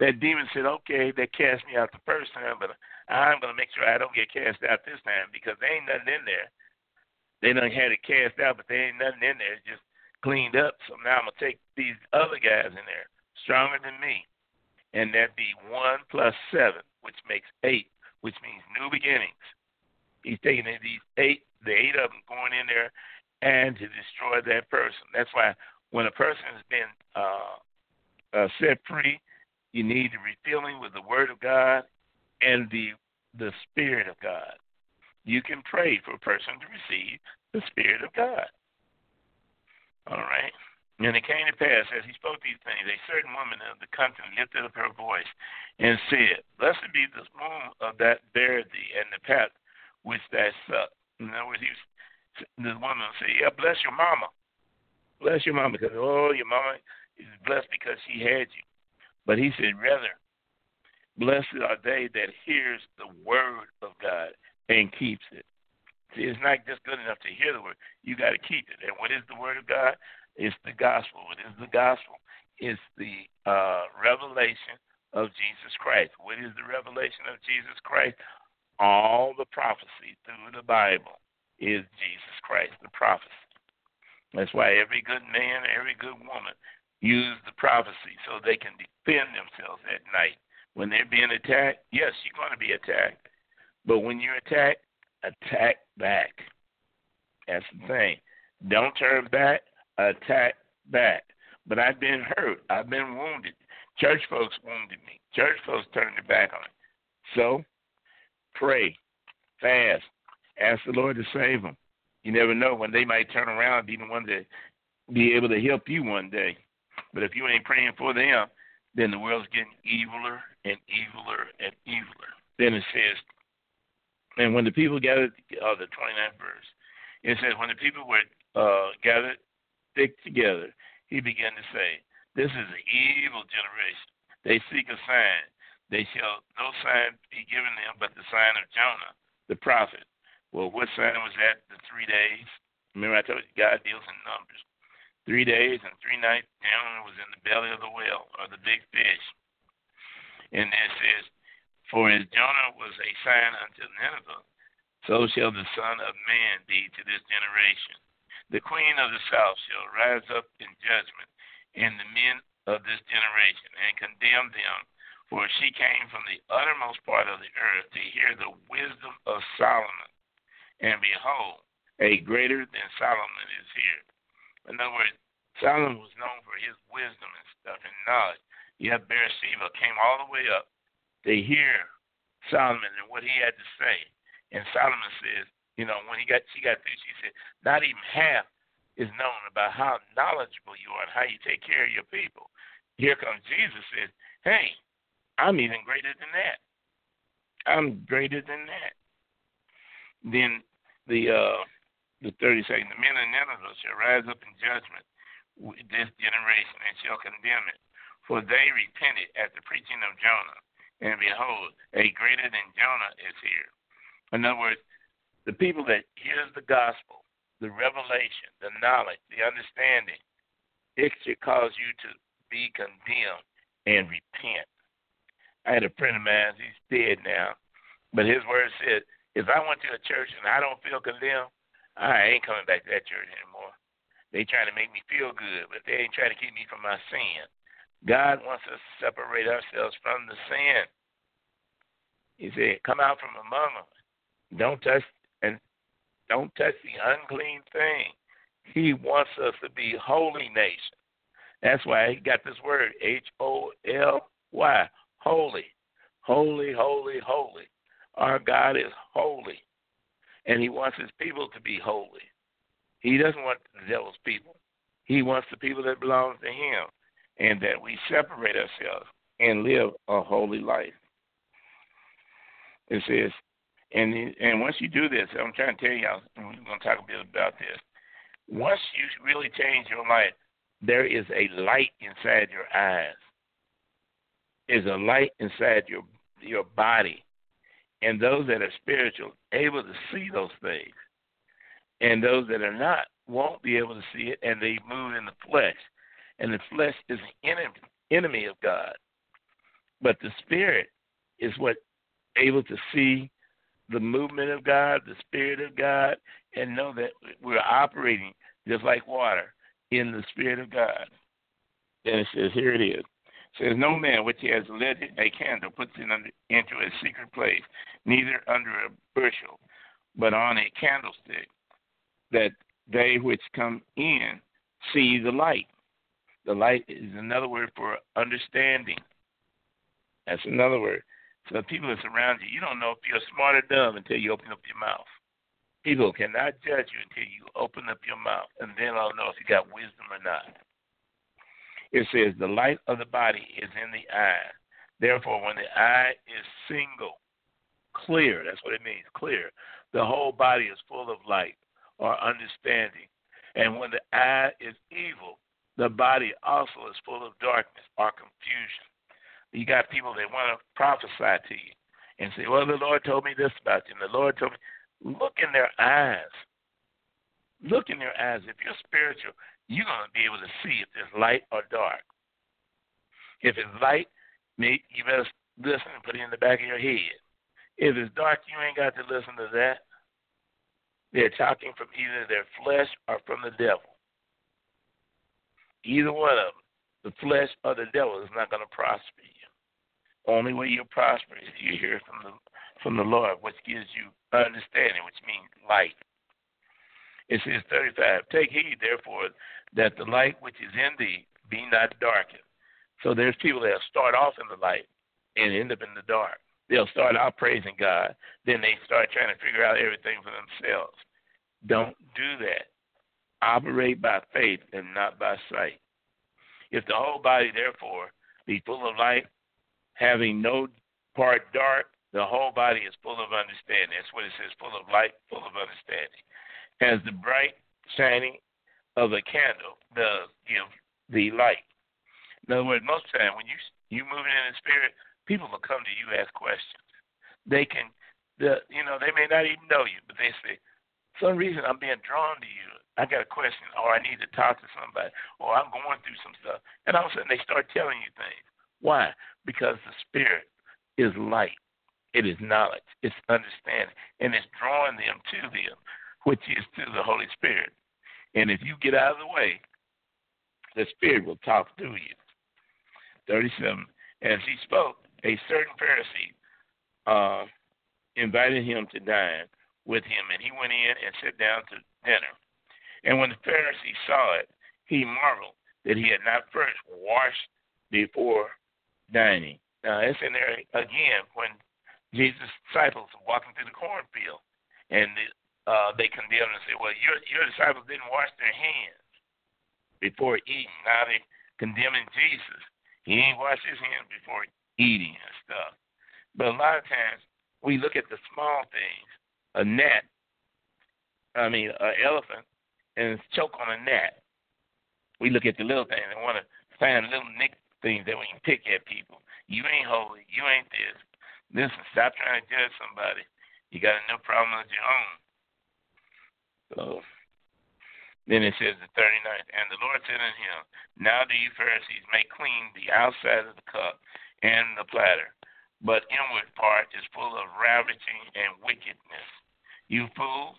that demon said, okay, they cast me out the first time, but I'm going to make sure I don't get cast out this time because there ain't nothing in there. They done had it cast out, but there ain't nothing in there. It's just cleaned up. So now I'm gonna take these other guys in there, stronger than me, and that be one plus seven, which makes eight, which means new beginnings. He's taking these eight, the eight of them going in there, and to destroy that person. That's why when a person has been uh, uh, set free, you need to the refilling with the Word of God and the the Spirit of God. You can pray for a person to receive the Spirit of God. All right. And it came to pass as he spoke these things, a certain woman of the country lifted up her voice and said, Blessed be the womb of that bare thee, and the path which thou sucked. In other words, he was, this woman said, Yeah, bless your mama. Bless your mama, because, oh, your mama is blessed because she had you. But he said, Rather, blessed are they that hears the word of God and keeps it. See, it's not just good enough to hear the word. You got to keep it. And what is the word of God? It's the gospel. What is the gospel? It's the uh, revelation of Jesus Christ. What is the revelation of Jesus Christ? All the prophecy through the Bible is Jesus Christ, the prophecy. That's why every good man, every good woman use the prophecy so they can defend themselves at night. When they're being attacked, yes, you're going to be attacked. But when you're attacked, attack back. That's the thing. Don't turn back, attack back. But I've been hurt. I've been wounded. Church folks wounded me. Church folks turned their back on me. So pray, fast, ask the Lord to save them. You never know when they might turn around and be the one to be able to help you one day. But if you ain't praying for them, then the world's getting eviler and eviler and eviler. Then it says, and when the people gathered, uh, the 29th verse, it says, when the people were uh, gathered thick together, he began to say, This is an evil generation. They seek a sign. They shall no sign be given them but the sign of Jonah, the prophet. Well, what sign was that? The three days. Remember, I told you God deals in numbers. Three days and three nights, Jonah was in the belly of the whale or the big fish. And it says, for as Jonah was a sign unto Nineveh, so shall the Son of Man be to this generation. The queen of the south shall rise up in judgment, and the men of this generation, and condemn them. For she came from the uttermost part of the earth to hear the wisdom of Solomon. And behold, a greater than Solomon is here. In other words, Solomon was known for his wisdom and stuff and knowledge. Yet Bathsheba came all the way up to hear Solomon and what he had to say. And Solomon says, you know, when he got she got through, she said, not even half is known about how knowledgeable you are and how you take care of your people. Here comes Jesus says, Hey, I'm even greater than that. I'm greater than that. Then the uh the thirty second, the men of Nineveh shall rise up in judgment with this generation and shall condemn it. For they repented at the preaching of Jonah, and behold, a greater than Jonah is here. In other words, the people that hears the gospel, the revelation, the knowledge, the understanding, it should cause you to be condemned and repent. I had a friend of mine, he's dead now, but his word said, if I went to a church and I don't feel condemned, I ain't coming back to that church anymore. They trying to make me feel good, but they ain't trying to keep me from my sin. God wants us to separate ourselves from the sin. He said, "Come out from among them. Don't touch and don't touch the unclean thing. He wants us to be holy nation. That's why he got this word H O L Y, holy, holy, holy, holy. Our God is holy, and He wants His people to be holy. He doesn't want the devil's people. He wants the people that belong to Him, and that we separate ourselves and live a holy life. It says, and and once you do this, I'm trying to tell you, we're going to talk a bit about this. Once you really change your life, there is a light inside your eyes. There's a light inside your your body, and those that are spiritual able to see those things, and those that are not won't be able to see it, and they move in the flesh, and the flesh is an enemy enemy of God, but the spirit is what able to see the movement of God, the Spirit of God, and know that we're operating just like water in the Spirit of God. And it says, here it is. Says, No man which has lit a candle puts it under, into a secret place, neither under a bushel, but on a candlestick, that they which come in see the light. The light is another word for understanding. That's another word. So the people that surround you, you don't know if you're smart or dumb until you open up your mouth. People cannot judge you until you open up your mouth, and then I'll know if you got wisdom or not. It says, The light of the body is in the eye. Therefore, when the eye is single, clear, that's what it means, clear, the whole body is full of light or understanding. And when the eye is evil, the body also is full of darkness or confusion. You got people that want to prophesy to you and say, Well, the Lord told me this about you, and the Lord told me. Look in their eyes. Look in their eyes. If you're spiritual, you're going to be able to see if it's light or dark. If it's light, you better listen and put it in the back of your head. If it's dark, you ain't got to listen to that. They're talking from either their flesh or from the devil. Either one of them, the flesh or the devil, is not going to prosper you. Only way you'll prosper is if you hear from the from the Lord, which gives you understanding, which means light. It says 35, Take heed, therefore, that the light which is in thee be not darkened. So there's people that start off in the light and end up in the dark. They'll start out praising God, then they start trying to figure out everything for themselves. Don't do that. Operate by faith and not by sight. If the whole body, therefore, be full of light, having no part dark, the whole body is full of understanding. That's what it says, full of light, full of understanding. As the bright shining of a candle does give the light. In other words, most time when you you moving in the spirit, people will come to you ask questions. They can, the you know, they may not even know you, but they say, some reason I'm being drawn to you. I got a question, or I need to talk to somebody, or I'm going through some stuff, and all of a sudden they start telling you things. Why? Because the Spirit is light, it is knowledge, it's understanding, and it's drawing them to them, which is to the Holy Spirit. And if you get out of the way, the Spirit will talk through you. 37. As he spoke, a certain Pharisee uh, invited him to dine with him, and he went in and sat down to dinner. And when the Pharisee saw it, he marveled that he had not first washed before dining. Now, it's in there again when Jesus' disciples were walking through the cornfield, and the, uh, they condemned and said, Well, your, your disciples didn't wash their hands before eating. Now they're condemning Jesus. He ain't washed his hands before eating and stuff. But a lot of times we look at the small things, a gnat, I mean, an elephant, and choke on a gnat. We look at the little things and want to find little nick things that we can pick at people. You ain't holy. You ain't this. Listen, stop trying to judge somebody. You got enough problems of your own. Then it says the 39th, and the Lord said unto him, Now do you Pharisees make clean the outside of the cup and the platter, but inward part is full of ravaging and wickedness. You fools,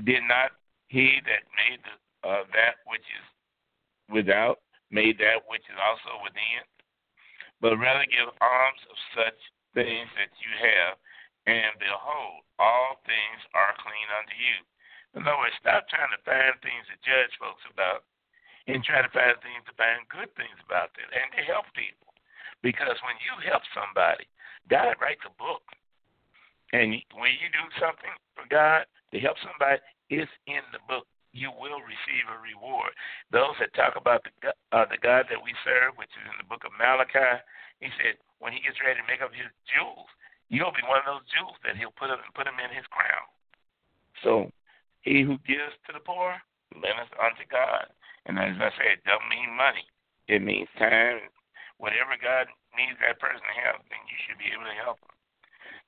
did not he that made the, uh, that which is without made that which is also within? But rather give alms of such things that you have, and behold, all things are clean unto you. Other words, stop trying to find things to judge folks about and try to find things to find good things about them and to help people. Because when you help somebody, God writes a book. And when you do something for God to help somebody, it's in the book. You will receive a reward. Those that talk about the uh, the God that we serve, which is in the book of Malachi, he said when he gets ready to make up his jewels, you'll be one of those jewels that he'll put up and put them in his crown. So he who gives to the poor lendeth unto God. And as I said, it doesn't mean money. It means time. Whatever God needs that person to help, then you should be able to help them.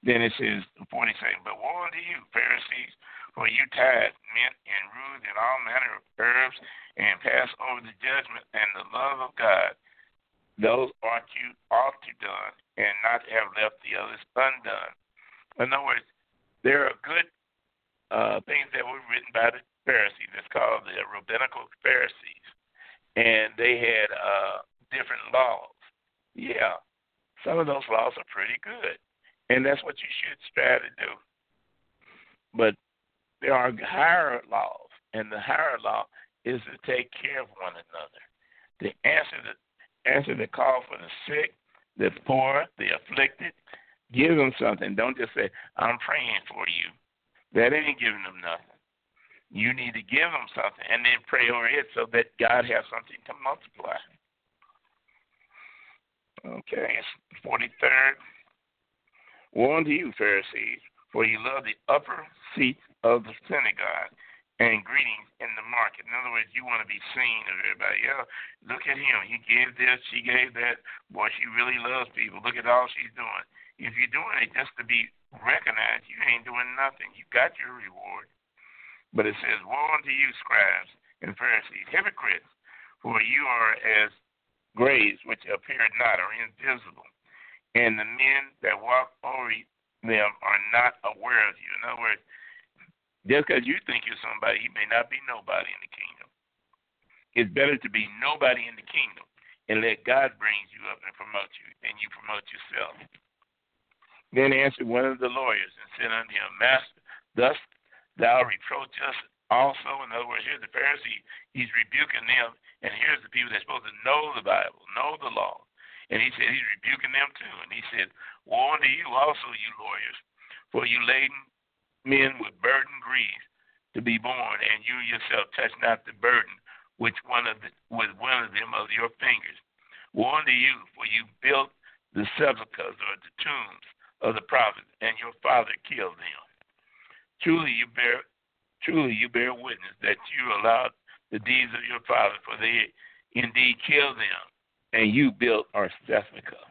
Then it says, 46, But woe unto you, Pharisees, for you tithe mint and rue and all manner of herbs, and pass over the judgment and the love of God. Those ought you ought to done, and not have left the others undone. In other words, there are good uh, things that were written by the Pharisees. It's called the rabbinical Pharisees, and they had uh, different laws. Yeah, some of those laws are pretty good, and that's what you should strive to do. But there are higher laws, and the higher law is to take care of one another, to answer the answer the call for the sick, the poor, the afflicted. Give them something. Don't just say, "I'm praying for you." That ain't giving them nothing. You need to give them something and then pray over it so that God has something to multiply. Okay, 43rd. Woe unto you, Pharisees, for you love the upper seat of the synagogue and greetings in the market. In other words, you want to be seen of everybody. Yeah, look at him. He gave this, she gave that. Boy, she really loves people. Look at all she's doing. If you're doing it just to be recognized, you ain't doing nothing. You got your reward. But it says, Woe unto you, scribes and Pharisees, hypocrites, for you are as graves which appear not, or invisible, and the men that walk over them are not aware of you. In other words, just because you think you're somebody, you may not be nobody in the kingdom. It's better to be nobody in the kingdom and let God bring you up and promote you than you promote yourself. Then answered one of the lawyers and said unto him, Master, thus thou reproach us also. In other words, here's the Pharisee, he's rebuking them, and here's the people that's supposed to know the Bible, know the law. And he said he's rebuking them too. And he said, Woe unto you also, you lawyers, for you laden men with burden grief to be born, and you yourself touch not the burden which one of the, with one of them of your fingers. Woe unto you, for you built the sepulchres or the tombs of the prophets, and your father killed them. Truly you bear truly you bear witness that you allowed the deeds of your father, for they indeed killed them, and you built our sepulchre.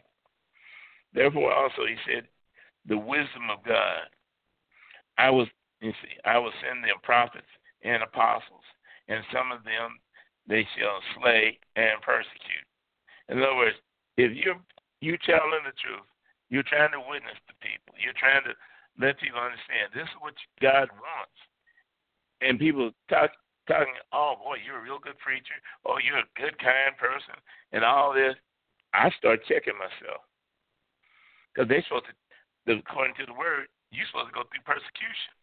Therefore also he said, the wisdom of God. I was you see, I will send them prophets and apostles, and some of them they shall slay and persecute. In other words, if you you telling the truth, you're trying to witness to people. You're trying to let people understand this is what God wants. And people talk talking, oh boy, you're a real good preacher. Oh, you're a good, kind person, and all this, I start checking myself because they're supposed to, according to the word, you're supposed to go through persecution.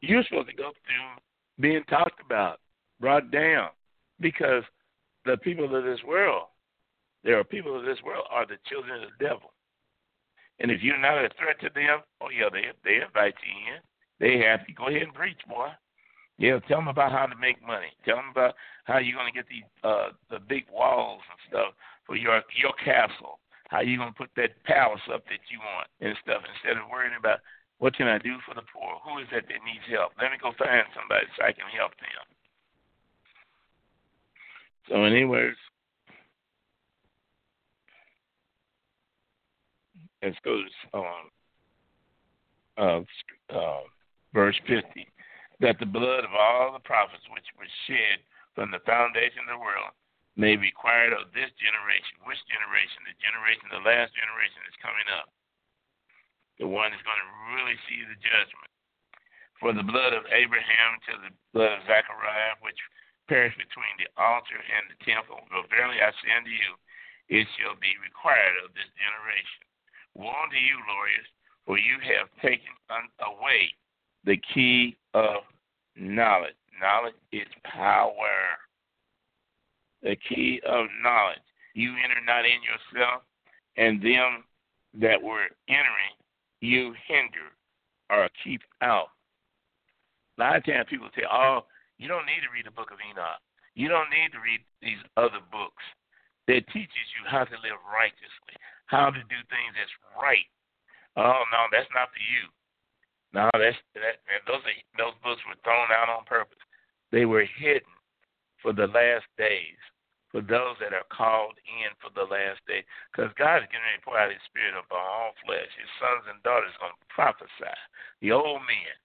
You're supposed to go through being talked about, brought down, because the people of this world, there are people of this world, are the children of the devil. And if you're not a threat to them, oh yeah, they they invite you in. They happy. Go ahead and preach, boy. Yeah, tell them about how to make money. Tell them about how you're gonna get the uh the big walls and stuff for your your castle. How you gonna put that palace up that you want and stuff instead of worrying about what can I do for the poor? Who is that that needs help? Let me go find somebody so I can help them. So, in any words, let's go to um, uh, uh, verse 50. That the blood of all the prophets which was shed from the foundation of the world may be required of this generation. Which generation? The generation, the last generation is coming up the one that's going to really see the judgment. For the blood of Abraham to the blood of Zechariah, which perished between the altar and the temple, verily I say unto you, it shall be required of this generation. Woe unto you, lawyers, for you have taken away the key of knowledge. Knowledge is power. The key of knowledge. You enter not in yourself, and them that were entering you hinder or keep out. A lot of times people say, oh, you don't need to read the book of Enoch. You don't need to read these other books that teaches you how to live righteously, how to do things that's right. Oh no, that's not for you. No, that's that. those are, those books were thrown out on purpose. They were hidden for the last days for those that are called in for the last day. Because God is ready to pour out his spirit upon all flesh. His sons and daughters are going to prophesy. The old men,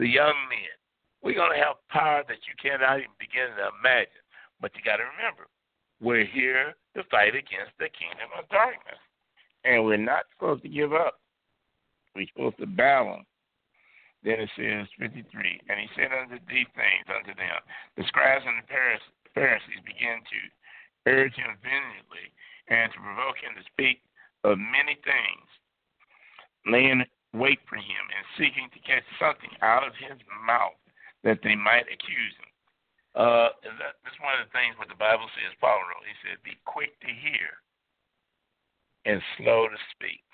the young men. We're going to have power that you cannot even begin to imagine. But you got to remember, we're here to fight against the kingdom of darkness. And we're not supposed to give up. We're supposed to battle. Then it says 53, and he said unto these things unto them, the scribes and the Pharisees began to urge him vehemently and to provoke him to speak of many things, laying wait for him and seeking to catch something out of his mouth that they might accuse him. Uh, that, that's one of the things what the Bible says, Paul wrote. He said, Be quick to hear and slow to speak.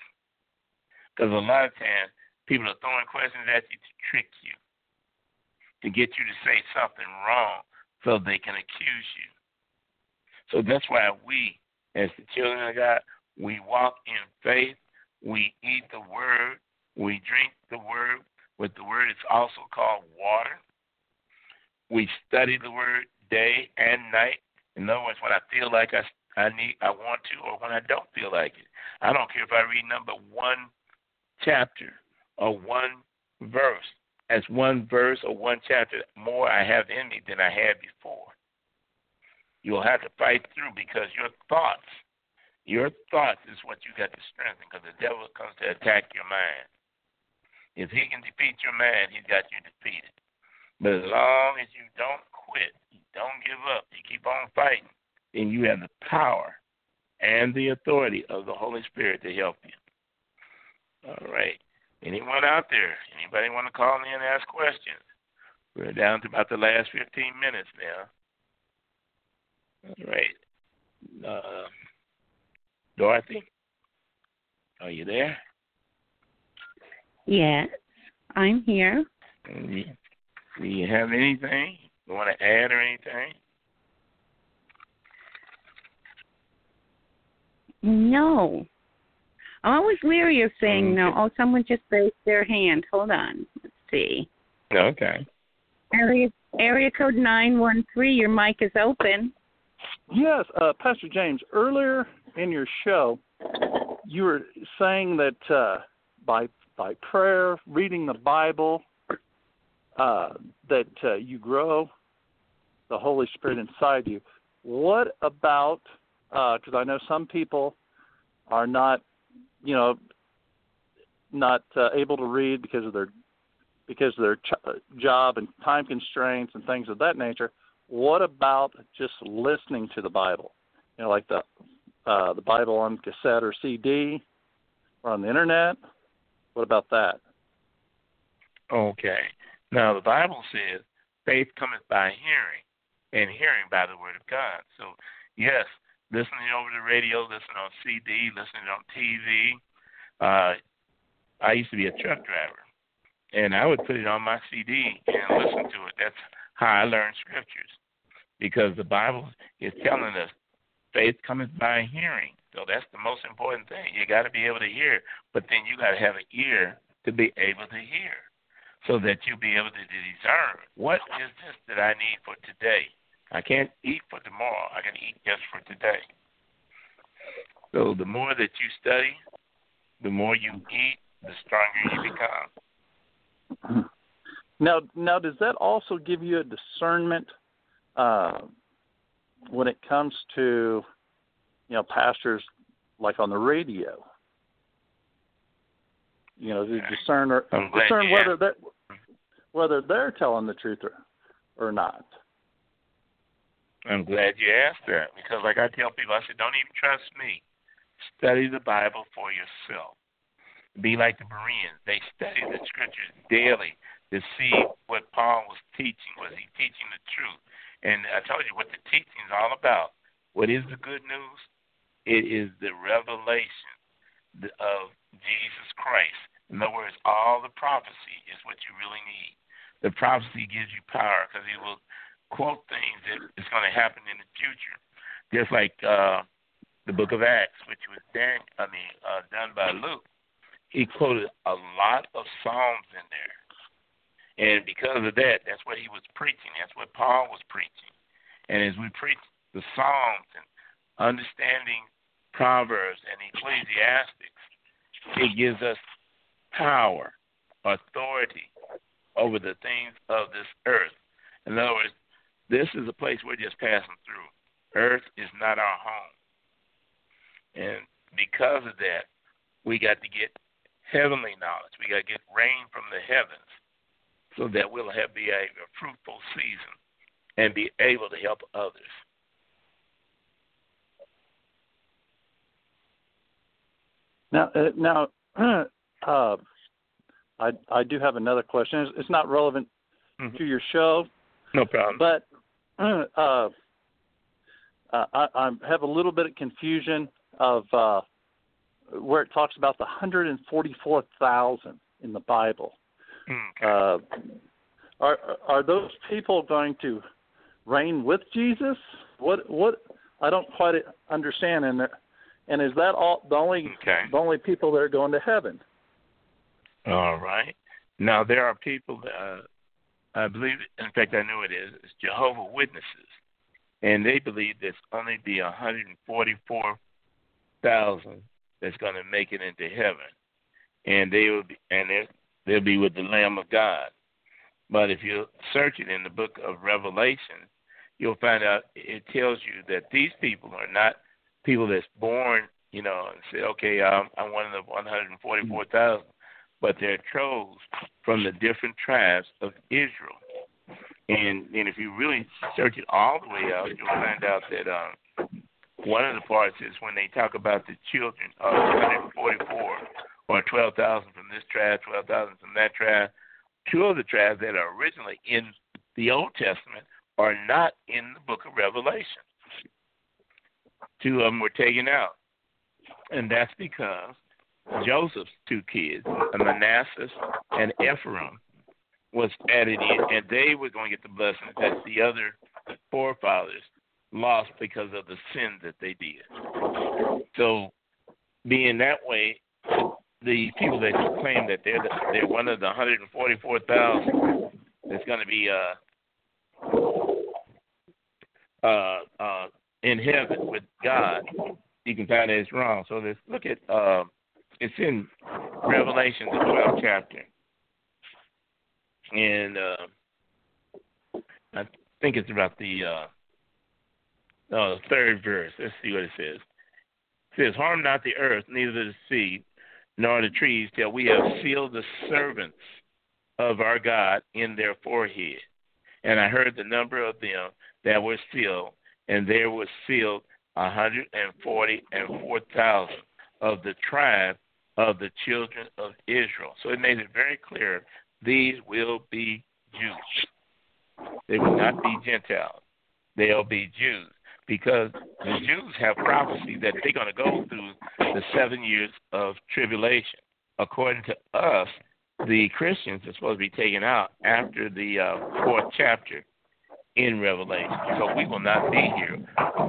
Because a lot of times people are throwing questions at you to trick you, to get you to say something wrong so they can accuse you. So that's why we, as the children of God, we walk in faith, we eat the word, we drink the word. With the word, it's also called water. We study the word day and night. In other words, when I feel like I, I need, I want to, or when I don't feel like it. I don't care if I read number one chapter or one verse. As one verse or one chapter more I have in me than I had before. You'll have to fight through because your thoughts, your thoughts is what you got to strengthen because the devil comes to attack your mind. If he can defeat your mind, he's got you defeated. But as long as you don't quit, you don't give up, you keep on fighting, then you have the power and the authority of the Holy Spirit to help you. All right. Anyone out there? Anybody want to call in and ask questions? We're down to about the last 15 minutes now. All right. Uh, Dorothy, are you there? Yes, I'm here. Do you have anything you want to add or anything? No. I'm always leery of saying okay. no. Oh, someone just raised their hand. Hold on. Let's see. Okay. Area area code nine one three. Your mic is open. Yes, uh, Pastor James. Earlier in your show, you were saying that uh, by by prayer, reading the Bible, uh, that uh, you grow the Holy Spirit inside you. What about? Because uh, I know some people are not, you know, not uh, able to read because of their because of their ch- job and time constraints and things of that nature. What about just listening to the Bible? You know, like the uh, the Bible on cassette or CD or on the internet. What about that? Okay. Now the Bible says faith cometh by hearing, and hearing by the word of God. So yes, listening over the radio, listening on CD, listening on TV. Uh, I used to be a truck driver, and I would put it on my CD and listen to it. That's how I learned scriptures, because the Bible is telling us faith cometh by hearing. So that's the most important thing. You got to be able to hear, but then you got to have an ear to be able to hear, so that you'll be able to discern what is this that I need for today. I can't eat for tomorrow. I can eat just for today. So the more that you study, the more you eat, the stronger you become. Now, now, does that also give you a discernment uh, when it comes to, you know, pastors like on the radio? You know, to discern or discern whether that whether they're telling the truth or, or not. I'm glad you asked that because, like I tell people, I said, don't even trust me. Study the Bible for yourself. Be like the Bereans. They study the scriptures daily to see what Paul was teaching. Was he teaching the truth? And I told you what the teaching is all about. What is the good news? It is the revelation of Jesus Christ. In other words, all the prophecy is what you really need. The prophecy gives you power because it will quote things that is going to happen in the future, just like uh, the Book of Acts, which was Dan, I mean, uh, done by Luke he quoted a lot of Psalms in there. And because of that, that's what he was preaching. That's what Paul was preaching. And as we preach the Psalms and understanding Proverbs and Ecclesiastics, it gives us power, authority over the things of this earth. In other words, this is a place we're just passing through. Earth is not our home. And because of that, we got to get heavenly knowledge. We got to get rain from the heavens so that we'll have be a, a fruitful season and be able to help others. Now, uh, now, uh, I I do have another question. It's, it's not relevant mm-hmm. to your show. No problem. But uh, uh, I, I have a little bit of confusion of uh, where it talks about the 144,000 in the Bible. Uh, are are those people going to reign with Jesus? What what I don't quite understand. And and is that all the only okay. the only people that are going to heaven? All right. Now there are people that uh, I believe. In fact, I know it is. It's Jehovah Witnesses, and they believe there's only be 144,000 that's going to make it into heaven, and they will be, and they'll be with the Lamb of God. But if you search it in the book of Revelation, you'll find out it tells you that these people are not people that's born, you know, and say, okay, I'm, I'm one of the 144,000, but they're chose from the different tribes of Israel. And and if you really search it all the way out, you'll find out that um, one of the parts is when they talk about the children of 144 or 12,000 from this tribe, 12,000 from that tribe. Two of the tribes that are originally in the Old Testament are not in the book of Revelation. Two of them were taken out. And that's because Joseph's two kids, Manasseh and Ephraim, was added in, and they were going to get the blessing that the other forefathers lost because of the sin that they did. So, being that way, the people that claim that they're the, they're one of the 144,000 that's going to be uh, uh, uh, in heaven with God, you can find that it's wrong. So let's look at uh, it's in Revelation the 12th chapter, and uh, I think it's about the uh, no, third verse. Let's see what it says. It says, Harm not the earth, neither the sea, nor the trees, till we have sealed the servants of our God in their forehead. And I heard the number of them that were sealed, and there was sealed a hundred and forty and four thousand of the tribe of the children of Israel. So it made it very clear these will be Jews. They will not be Gentiles. They'll be Jews because the Jews have prophecy that they're going to go through the seven years of tribulation. According to us, the Christians are supposed to be taken out after the uh, fourth chapter in Revelation. So we will not be here,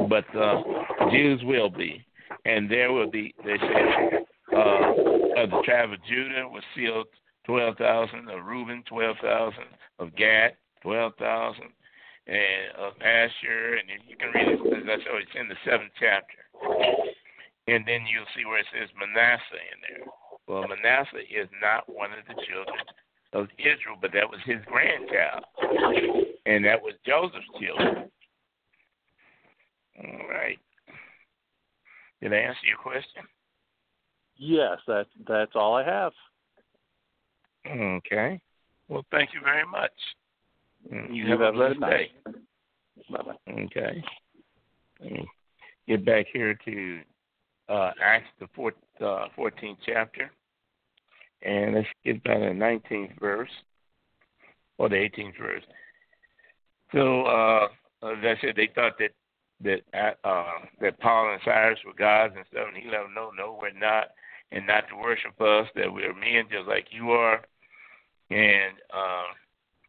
but uh, Jews will be, and there will be. They say uh, of the tribe of Judah was sealed twelve thousand, of Reuben twelve thousand, of Gad twelve thousand, and of Asher, and you can read it. That's oh, it's in the seventh chapter, and then you'll see where it says Manasseh in there. Well, Manasseh is not one of the children of Israel, but that was his grandchild, and that was Joseph's children. All right. Did I answer your question? Yes, that's that's all I have. Okay. Well, thank you very much. You, you have, have a blessed day. Bye bye. Okay. Get back here to uh, Acts the fourth, uh, 14th chapter. And let's get back to the 19th verse, or the 18th verse. So, uh, as I said, they thought that that uh, that Paul and Silas were gods and stuff, and he let them know, no, we're not, and not to worship us, that we're men just like you are. And uh,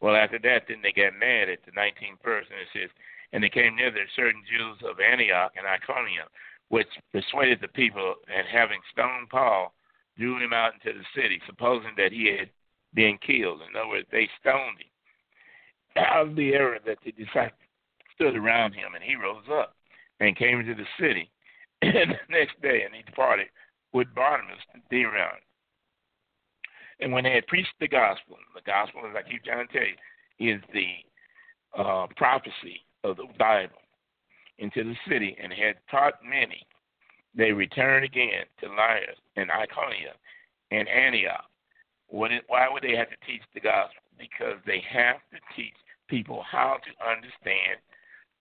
well, after that, then they got mad at the 19th verse, and it says, and they came near there certain Jews of Antioch and Iconium, which persuaded the people, and having stoned Paul, drew him out into the city, supposing that he had been killed. In other words, they stoned him. Out of the error that the disciples stood around him, and he rose up and came into the city. and the next day, and he departed with Barnabas to Derbe. And when they had preached the gospel, the gospel, as I keep trying to tell you, is the uh, prophecy of the Bible into the city and had taught many, they returned again to Lystra and Iconium and Antioch. Is, why would they have to teach the gospel? Because they have to teach people how to understand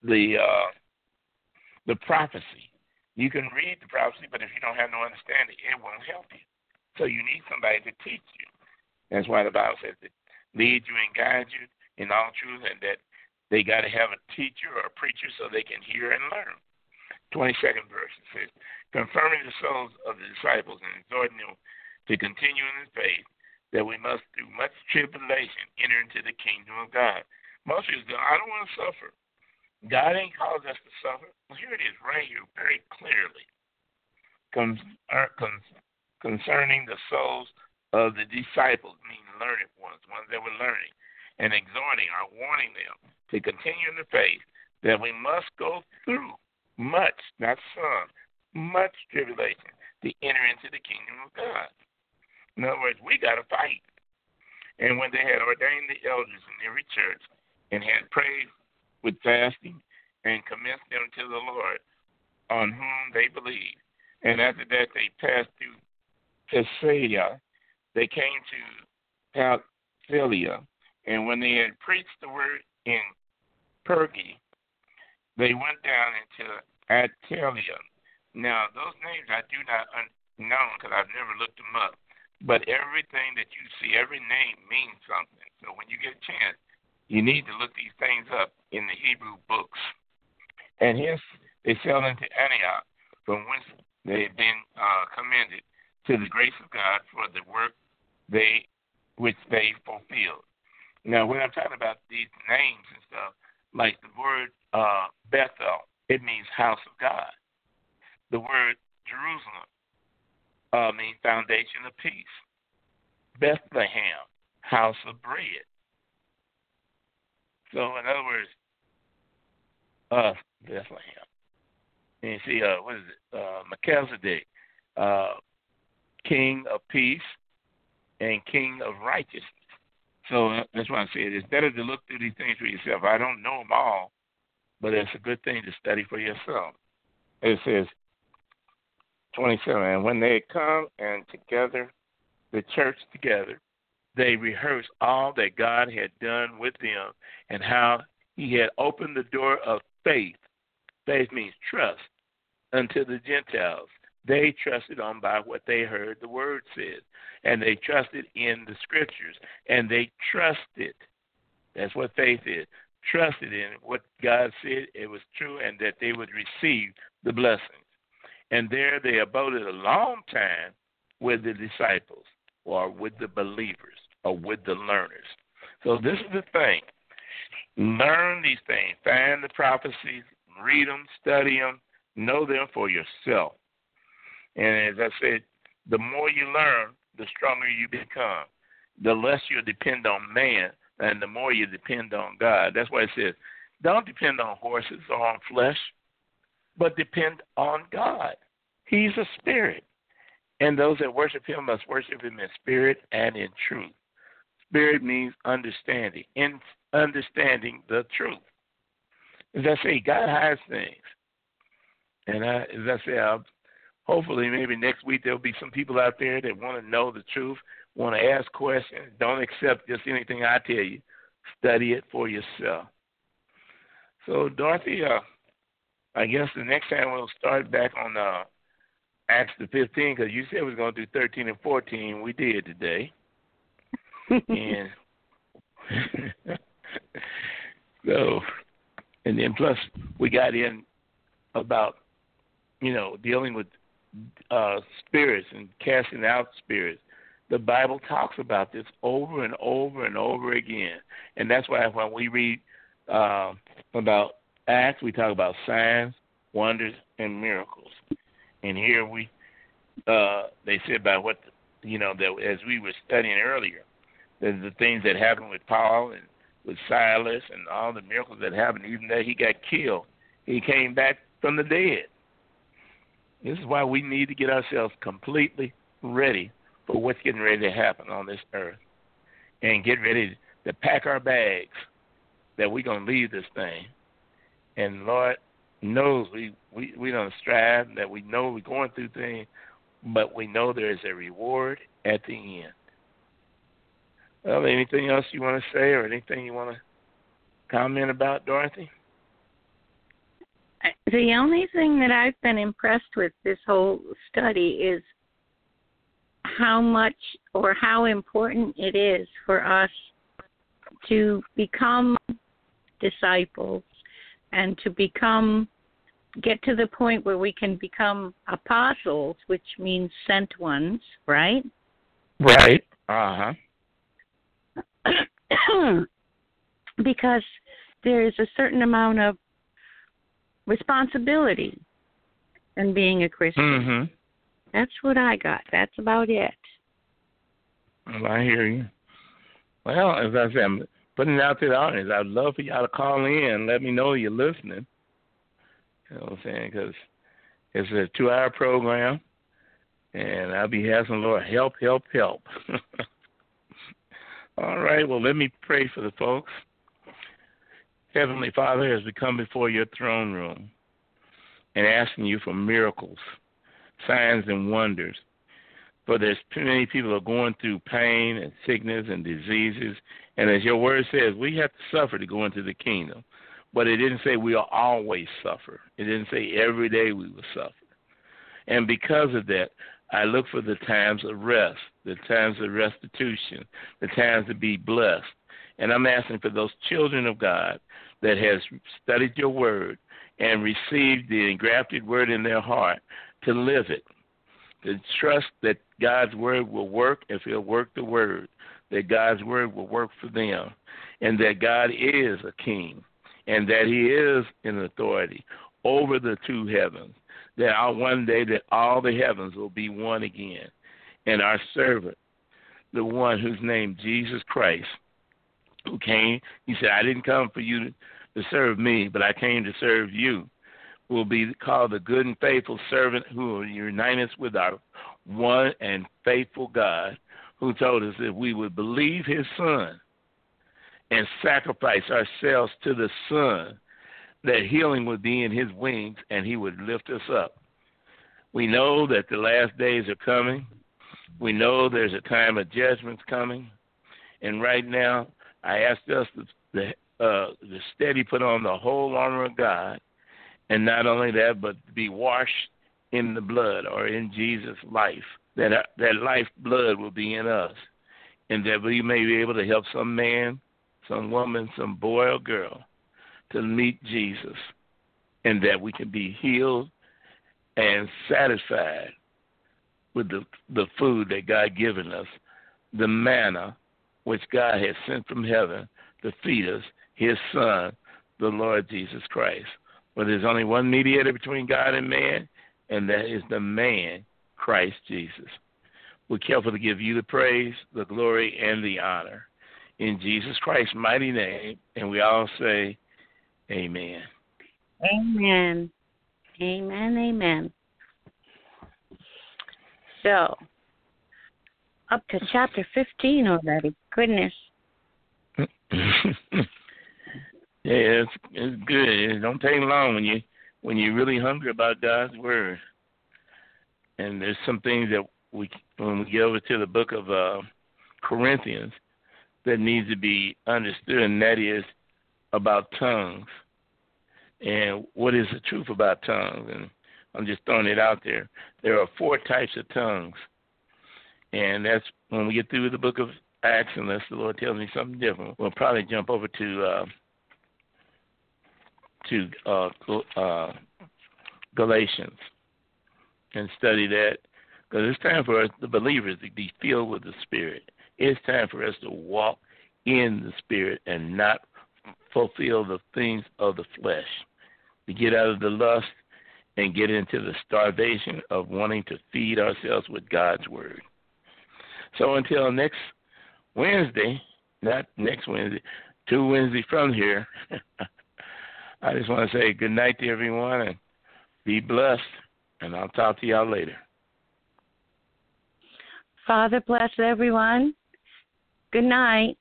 the uh, the prophecy. You can read the prophecy, but if you don't have no understanding, it won't help you. So you need somebody to teach you. That's why the Bible says that lead you and guide you in all truth, and that they got to have a teacher or a preacher so they can hear and learn. 22nd verse it says, confirming the souls of the disciples and exhorting them to continue in the faith, that we must, through much tribulation, enter into the kingdom of God. Most people say, I don't want to suffer. God ain't caused us to suffer. Well, here it is right here very clearly con- uh, concerning the souls of the disciples, meaning learned ones, ones that were learning, and exhorting or warning them to continue in the faith that we must go through much, not some, much tribulation to enter into the kingdom of God. In other words, we got to fight. And when they had ordained the elders in every church and had prayed with fasting and commended them to the Lord on whom they believed, and after that they passed through Pisidia, they came to Pamphylia, and when they had preached the word in Perga, they went down into Attalia now, those names I do not un- know because I've never looked them up. But everything that you see, every name means something. So when you get a chance, you need to look these things up in the Hebrew books. And hence they fell into Antioch, from whence they had been uh, commended to the grace of God for the work they which they fulfilled. Now, when I'm talking about these names and stuff, like the word uh, Bethel, it means house of God the word Jerusalem uh, means foundation of peace. Bethlehem, house of bread. So, in other words, uh, Bethlehem. And you see, uh, what is it? Uh, Melchizedek, uh, king of peace and king of righteousness. So uh, that's why I said it's better to look through these things for yourself. I don't know them all, but it's a good thing to study for yourself. It says, 27. And when they come and together, the church together, they rehearsed all that God had done with them and how he had opened the door of faith. Faith means trust unto the Gentiles. They trusted on by what they heard the word said, and they trusted in the scriptures, and they trusted. That's what faith is. Trusted in what God said it was true, and that they would receive the blessings. And there they abode a long time with the disciples, or with the believers, with the learners. So this is the thing. Learn these things. Find the prophecies, read them, study them, know them for yourself. And as I said, the more you learn, the stronger you become. The less you depend on man, and the more you depend on God. That's why it says, don't depend on horses or on flesh, but depend on God. He's a spirit. And those that worship him must worship him in spirit and in truth. Spirit means understanding, in understanding the truth. As I say, God hides things. And I, as I say, I'll, hopefully maybe next week there'll be some people out there that want to know the truth, want to ask questions. Don't accept just anything I tell you. Study it for yourself. So, Dorothy, uh, I guess the next time we'll start back on uh, Acts the 15 because you said we was going to do 13 and 14. We did today. And so, and then plus we got in about you know dealing with uh, spirits and casting out spirits. The Bible talks about this over and over and over again, and that's why when we read uh, about Acts, we talk about signs, wonders, and miracles. And here we, uh, they said about what you know that as we were studying earlier, the, the things that happened with Paul and with Silas and all the miracles that happened, even though he got killed, he came back from the dead. This is why we need to get ourselves completely ready for what's getting ready to happen on this earth and get ready to pack our bags that we're going to leave this thing. And Lord knows we, we, we don't strive, that we know we're going through things, but we know there is a reward at the end. Well, anything else you want to say or anything you want to comment about, Dorothy? The only thing that I've been impressed with this whole study is how much or how important it is for us to become disciples and to become get to the point where we can become apostles, which means sent ones, right? Right. Uh huh. because there is a certain amount of responsibility in being a Christian. Mm-hmm. That's what I got. That's about it. Well, I hear you. Well, as I said, I'm putting it out to the audience. I'd love for y'all to call in. Let me know you're listening. You know what I'm saying? Because it's a two-hour program, and I'll be asking Lord, help, help, help. All right. Well, let me pray for the folks. Heavenly Father, as we come before your throne room and asking you for miracles, signs, and wonders, for there's too many people are going through pain and sickness and diseases, and as your word says, we have to suffer to go into the kingdom. But it didn't say we'll always suffer. It didn't say every day we will suffer. And because of that, I look for the times of rest, the times of restitution, the times to be blessed. And I'm asking for those children of God that has studied your word and received the engrafted word in their heart to live it, to trust that God's word will work if He'll work the word, that God's word will work for them, and that God is a king, and that He is in authority over the two heavens. That one day that all the heavens will be one again, and our servant, the one whose name Jesus Christ, who came. He said, I didn't come for you to, to serve me, but I came to serve you. Will be called the good and faithful servant who will unite us with our one and faithful God, who told us that we would believe his son and sacrifice ourselves to the son, that healing would be in his wings and he would lift us up. We know that the last days are coming. We know there's a time of judgments coming. And right now, I ask us to, the uh, the steady put on the whole armor of God, and not only that, but be washed in the blood or in Jesus' life. That uh, that life blood will be in us, and that we may be able to help some man, some woman, some boy or girl to meet Jesus, and that we can be healed and satisfied with the the food that God given us, the manna which God has sent from heaven to feed us, His Son, the Lord Jesus Christ. But there's only one mediator between God and man, and that is the man, Christ Jesus. We're careful to give you the praise, the glory, and the honor. In Jesus Christ's mighty name, and we all say, Amen. Amen. Amen. Amen. So, up to chapter 15 already. Goodness. yeah, it's it's good. It don't take long when you when you're really hungry about God's word. And there's some things that we when we get over to the book of uh, Corinthians that needs to be understood, and that is about tongues and what is the truth about tongues. And I'm just throwing it out there. There are four types of tongues, and that's when we get through the book of Acts, unless the Lord tells me something different. We'll probably jump over to uh, to uh, uh, Galatians and study that because it's time for us, the believers, to be filled with the Spirit. It's time for us to walk in the Spirit and not fulfill the things of the flesh. To get out of the lust and get into the starvation of wanting to feed ourselves with God's Word. So until next Wednesday, not next Wednesday, two Wednesdays from here, I just want to say good night to everyone and be blessed. And I'll talk to y'all later. Father bless everyone. Good night.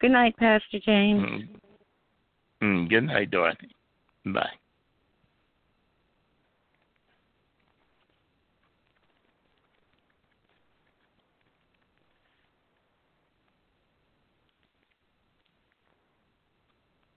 Good night, Pastor James. Mm. Mm, good night, Dorothy. Bye.